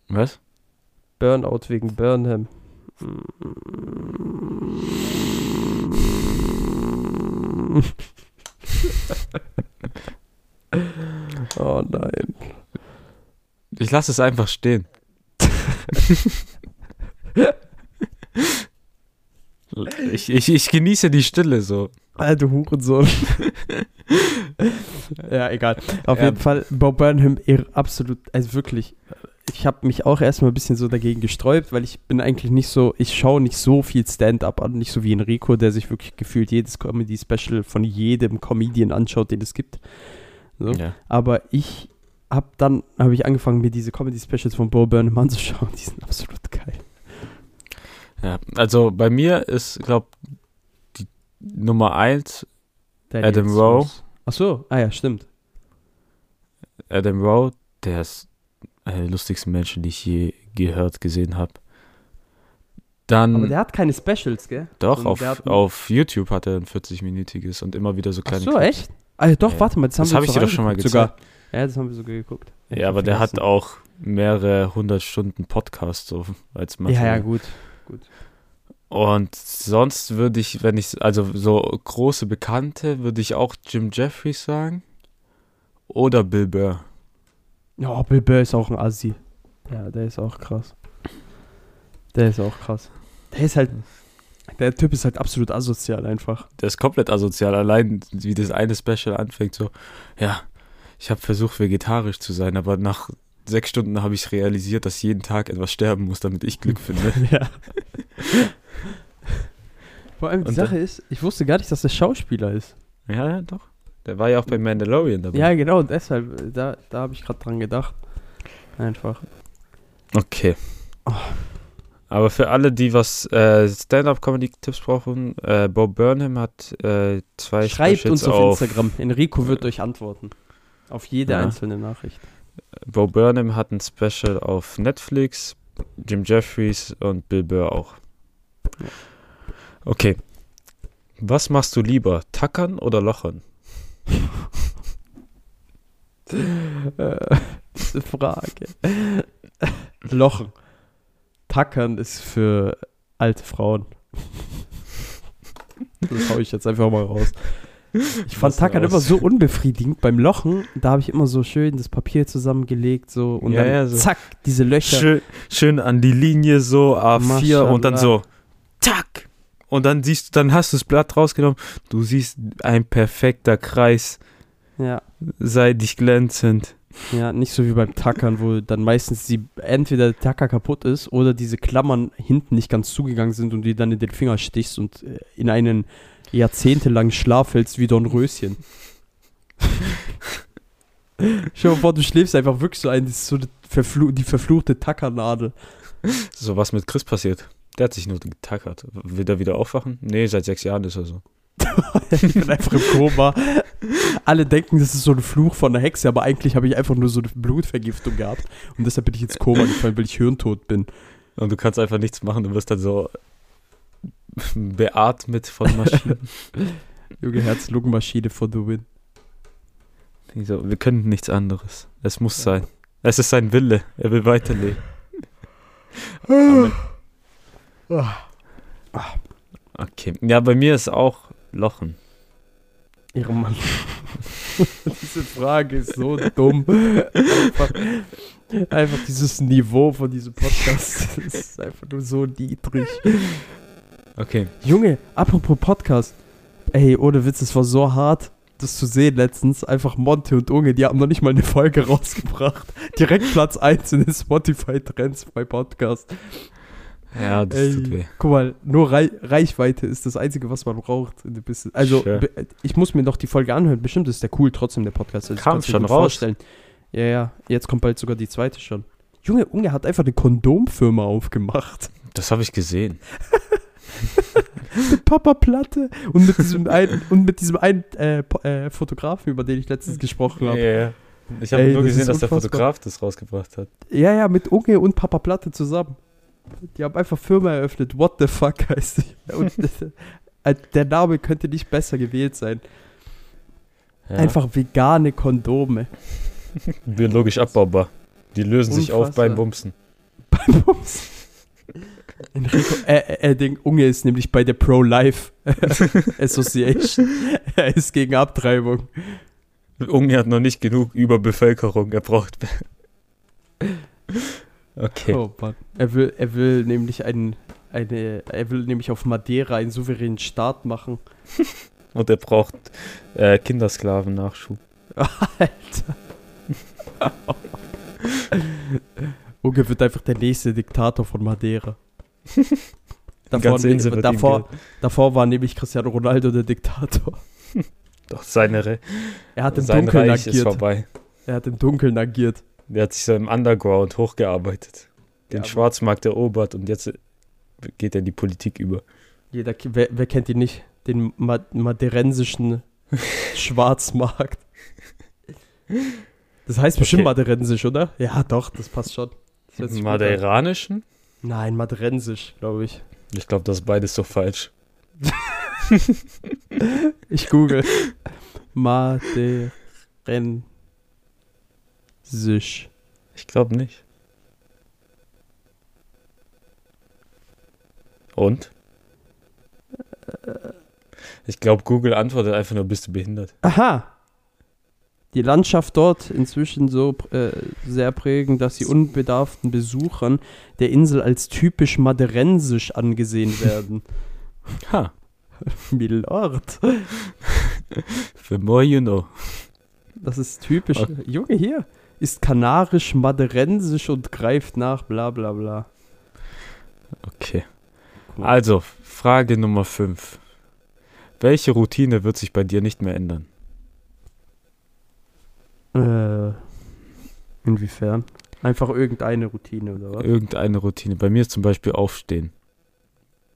Was? Burnout wegen Burnham. oh nein. Ich lasse es einfach stehen. ich, ich, ich genieße die Stille so. Alter Hurensohn. ja, egal. Auf Ja. jeden Fall, Bob Burnham, absolut, also wirklich, ich habe mich auch erstmal ein bisschen so dagegen gesträubt, weil ich bin eigentlich nicht so, ich schaue nicht so viel Stand-up an, nicht so wie Enrico, der sich wirklich gefühlt jedes Comedy-Special von jedem Comedian anschaut, den es gibt. So. Ja. Aber ich habe dann, habe ich angefangen, mir diese Comedy-Specials von Bob Burnham anzuschauen, die sind absolut. Ja. Also bei mir ist, glaube die Nummer 1 Adam Rowe. Ach so, ah ja, stimmt. Adam Rowe, der ist einer der lustigsten Menschen, die ich je gehört, gesehen habe. Dann, Aber der hat keine Specials, gell? doch, auf, hat- auf YouTube hat er ein 40-minütiges und immer wieder so Ach kleine so, Clips. echt? Ja, doch, Ja. warte mal, das haben Das wir habe ich dir doch schon mal gezeigt. sogar. Ja, das haben wir sogar geguckt. Ja, aber der hat vergessen. auch mehrere hundert Stunden Podcast so als Ja, ja, Material. Gut. Und sonst würde ich, wenn ich, also so große Bekannte, würde ich auch Jim Jeffries sagen. Oder Bill Burr. Ja, Bill Burr ist auch ein Assi. Ja, der ist auch krass. Der ist auch krass. Der ist halt, der Typ ist halt absolut asozial einfach. Der ist komplett asozial. Allein wie das eine Special anfängt, so, ja, ich habe versucht, vegetarisch zu sein, aber nach sechs Stunden habe ich realisiert, dass jeden Tag etwas sterben muss, damit ich Glück finde. ja. Vor allem die Und Sache ist, ich wusste gar nicht, dass der Schauspieler ist. ja, ja, doch. Der war ja auch bei Mandalorian dabei. Ja, genau, deshalb, äh, da, da habe ich gerade dran gedacht. Einfach. Okay. Oh. Aber für alle, die was äh, Stand-up-Comedy-Tipps brauchen, äh, Bob Burnham hat äh, zwei Schreibt Specials uns auf, Instagram. Enrico wird euch antworten. Auf jede Ja. einzelne Nachricht. Bo Burnham hat ein Special auf Netflix, Jim Jeffries und Bill Burr auch. Okay. Was machst du lieber, tackern oder lochern? Äh, diese Frage. Lochen. Tackern ist für alte Frauen. Das hau ich jetzt einfach mal raus. Ich fand Tackern immer so unbefriedigend. Beim Lochen, da habe ich immer so schön das Papier zusammengelegt so und Ja, dann ja, so. zack, diese Löcher. Schön, schön an die Linie so A4 und dann Maschallah. so tack. Und dann siehst du, dann hast du das Blatt rausgenommen. Du siehst ein perfekter Kreis, Ja, seidig glänzend. ja, nicht so wie beim Tackern, wo dann meistens die, entweder der Tacker kaputt ist oder diese Klammern hinten nicht ganz zugegangen sind und du dir dann in den Finger stichst und äh, in einen jahrzehntelangen Schlaf fällst wie Dornröschen. Stell dir mal vor, du schläfst einfach wirklich so ein, so die, verflu die verfluchte Tackernadel. So was mit Chris passiert. Der hat sich nur getackert. Will er wieder aufwachen? Nee, seit sechs Jahren ist er so. ich bin einfach im Koma. Alle denken, das ist so ein Fluch von einer Hexe, aber eigentlich habe ich einfach nur so eine Blutvergiftung gehabt. Und deshalb bin ich ins Koma gefallen, weil ich hirntot bin. Und du kannst einfach nichts machen, du wirst dann so beatmet von Maschinen. Junge Herz-Lungenmaschine for the win. Die so, wir können nichts anderes. Es muss sein. Es ist sein Wille. Er will weiterleben. Amen. Okay. Ja, bei mir ist auch Lochen. Ihre Mann. Diese Frage ist so dumm. Einfach, einfach dieses Niveau von diesem Podcast ist einfach nur so niedrig. Okay. Junge, apropos Podcast. Ey, ohne Witz, es war so hart, das zu sehen letztens. Einfach Monte und Unge, die haben noch nicht mal eine Folge rausgebracht. Direkt Platz 1 in den Spotify-Trends bei Podcast. Ja, das Ey, tut weh. Guck mal, nur Rei Reichweite ist das Einzige, was man braucht. Also, Sure. ich muss mir noch die Folge anhören. Bestimmt ist der cool trotzdem, der Podcast. Also, ich Kam schon raus. Vorstellen. Ja, ja, jetzt kommt bald sogar die zweite schon. Junge, Unge hat einfach eine Kondomfirma aufgemacht. Das habe ich gesehen. mit Papa Platte und mit diesem einen, und mit diesem einen äh, äh, Fotografen, über den ich letztens gesprochen habe. ja. Ich habe nur gesehen, dass der unfassbar. Fotograf das rausgebracht hat. Ja, ja, mit Unge und Papa Platte zusammen. Die haben einfach Firma eröffnet. What the fuck heißt die? Und, äh, der Name könnte nicht besser gewählt sein. Ja. Einfach vegane Kondome. biologisch abbaubar. Die lösen sich auf Unfassbar. beim Bumsen. Beim Bums. Enrico, äh, äh, äh, der Unge ist nämlich bei der Pro-Life Association. er ist gegen Abtreibung. Unge hat noch nicht genug Überbevölkerung, er braucht. okay. Oh Mann. Er will, er will nämlich einen, eine, er will nämlich auf Madeira einen souveränen Staat machen. Und er braucht äh, Kindersklaven-Nachschub. Alter. Unge wird einfach der nächste Diktator von Madeira. Davor, ihm davor, davor war nämlich Cristiano Ronaldo der Diktator. Doch seine Re Er hat im sein Dunkeln Reich ist agiert. vorbei. Er hat im Dunkeln agiert. Der hat sich so im Underground hochgearbeitet. Den Ja, Schwarzmarkt erobert und jetzt geht er in die Politik über. Jeder, wer, wer kennt ihn nicht? Den ma maderensischen Schwarzmarkt. Das heißt bestimmt Okay. maderensisch, oder? Ja, doch, das passt schon. Madeiranischen? Nein, maderensisch, glaube ich. Ich glaube, das ist beides so falsch. Ich google. Maderensisch. Ich glaube nicht. Und? Ich glaube, Google antwortet einfach nur, bist du behindert? Aha. Die Landschaft dort inzwischen so äh, sehr prägend, dass die unbedarften Besuchern der Insel als typisch maderensisch angesehen werden. Ha, Milord. the more you know. Das ist typisch. Okay. Junge, hier. Ist kanarisch, maderensisch und greift nach, bla bla bla. Okay. Also, Frage Nummer 5. Welche Routine wird sich bei dir nicht mehr ändern? Äh, inwiefern? Einfach irgendeine Routine oder was? Irgendeine Routine. Bei mir ist zum Beispiel Aufstehen.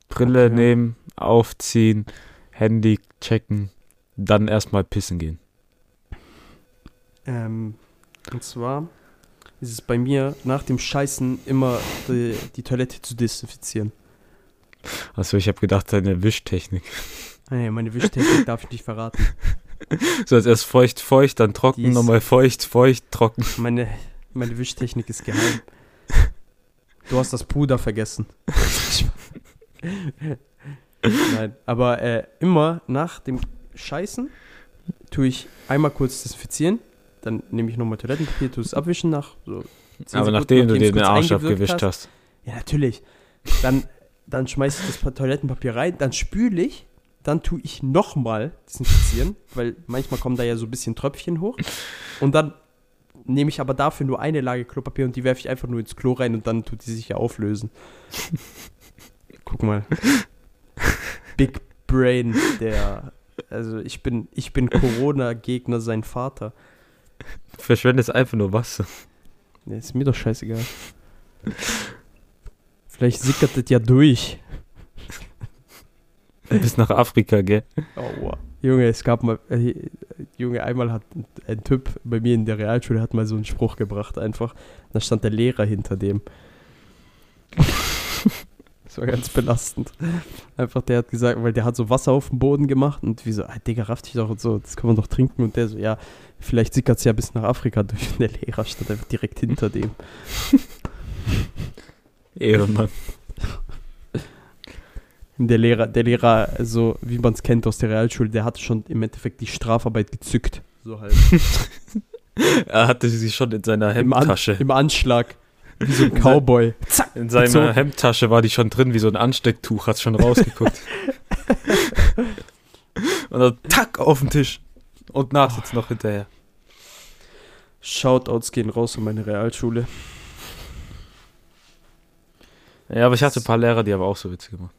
Brille Okay. nehmen, aufziehen, Handy checken, dann erstmal pissen gehen. Ähm, und zwar ist es bei mir nach dem Scheißen immer die, die Toilette zu desinfizieren. Achso, ich habe gedacht, deine Wischtechnik. Hey, meine Wischtechnik darf ich nicht verraten. So als erst feucht, feucht, dann trocken, nochmal feucht, feucht, trocken. Meine, meine Wischtechnik ist geheim. Du hast das Puder vergessen. Nein, aber äh, immer nach dem Scheißen tue ich einmal kurz desinfizieren, dann nehme ich nochmal Toilettenpapier, tue es abwischen nach so 10 Aber nachdem du dir den Arsch abgewischt hast. hast. Ja, natürlich. Dann, dann schmeiße ich das Pa- Toilettenpapier rein, dann spüle ich, dann tue ich nochmal desinfizieren, weil manchmal kommen da ja so ein bisschen Tröpfchen hoch. Und dann nehme ich aber dafür nur eine Lage Klopapier und die werfe ich einfach nur ins Klo rein und dann tut die sich ja auflösen. Guck mal. Big Brain, der. Also ich bin, ich bin Corona-Gegner, sein Vater. Du verschwendest einfach nur Wasser. Nee, ist mir doch scheißegal. Vielleicht sickert das ja durch. Bis nach Afrika, gell? Aua. Junge, es gab mal, äh, Junge, einmal hat ein, Typ bei mir in der Realschule hat mal so einen Spruch gebracht einfach. Da stand der Lehrer hinter dem. das war ganz belastend. Einfach, der hat gesagt, weil der hat so Wasser auf dem Boden gemacht und wie so, ah, Digga, raff dich doch und so, das kann man doch trinken. Und der so, ja, vielleicht sickert es ja bis nach Afrika durch. Und der Lehrer stand einfach direkt hinter dem. Ehrenmann. Der Lehrer, der Lehrer, so wie man es kennt aus der Realschule, der hatte schon im Endeffekt die Strafarbeit gezückt. So halt. Er hatte sie schon in seiner Im, An Hemdtasche. Im Anschlag. Wie so ein Cowboy. Zack. In seiner so. Hemdtasche war die schon drin, wie so ein Anstecktuch, hat's schon rausgeguckt. Und dann tack auf den Tisch. Und Nachsitz noch hinterher. Shoutouts gehen raus an meine Realschule. Ja, aber ich hatte ein paar Lehrer, die haben auch so Witze gemacht.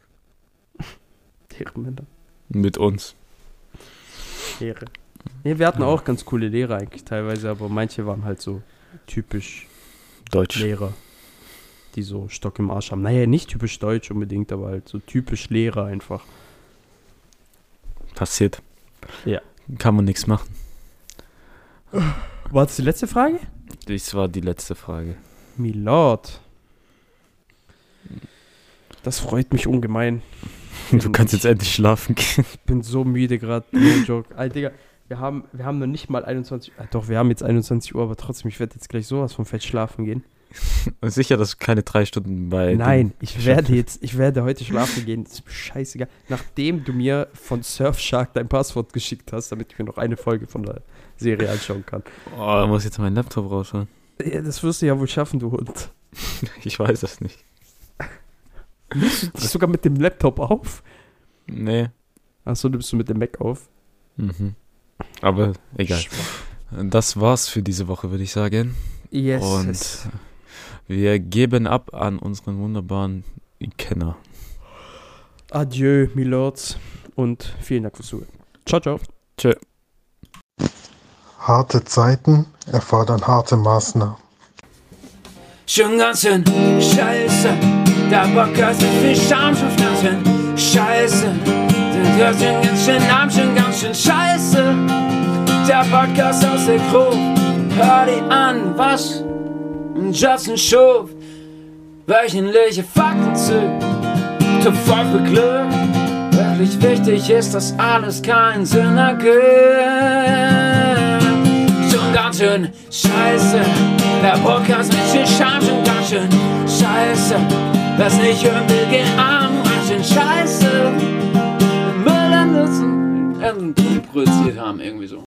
Ehrenmänner. Mit uns. Ehre. Nee, wir hatten auch ganz coole Lehrer eigentlich teilweise, aber manche waren halt so typisch Deutsch. Lehrer, die so Stock im Arsch haben. Naja, nicht typisch deutsch unbedingt, aber halt so typisch Lehrer einfach. Passiert. Ja. Kann man nichts machen. War das die letzte Frage? Das war die letzte Frage. Milord. Das freut mich ungemein. Du kannst jetzt endlich schlafen gehen. Ich bin so müde gerade. No joke. Alter, Digga, wir haben, wir haben noch nicht mal 21 Uhr. Doch, wir haben jetzt 21 Uhr, aber trotzdem, ich werde jetzt gleich sowas vom Fett schlafen gehen. Und sicher, dass keine drei Stunden bei. Nein, ich werde jetzt, ich werde heute schlafen gehen. Das ist mir scheißegal. Nachdem du mir von Surfshark dein Passwort geschickt hast, damit ich mir noch eine Folge von der Serie anschauen kann. Oh, da muss ich jetzt meinen Laptop rausholen. Ja, das wirst du ja wohl schaffen, du Hund. Ich weiß das nicht. Nimmst du dich sogar mit dem Laptop auf? Nee. Achso, nimmst du mit dem Mac auf? Mhm. Aber egal. Das war's für diese Woche, würde ich sagen. Yes. Und wir geben ab an unseren wunderbaren Kenner. Adieu, Milords. Und vielen Dank fürs Zuhören. Ciao, ciao. Tschö. Harte Zeiten erfordern harte Maßnahmen. Schon ganz schön scheiße, der Podcast mit viel Scham schon ganz schön scheiße. Du hörst schon ganz schön Namen, schon ganz schön scheiße. Der Podcast aus der Gruppe, hör dir an, was Justin Schuf, wöchentliche Fakten zu, Volk beglückt. Wirklich wichtig ist, dass alles keinen Sinn ergibt. Schon ganz schön scheiße, der Podcast mit viel Scham, schon ganz schön scheiße. Will, geh an, ganz schön scheiße. Müll an Nutzen, produziert haben, irgendwie so.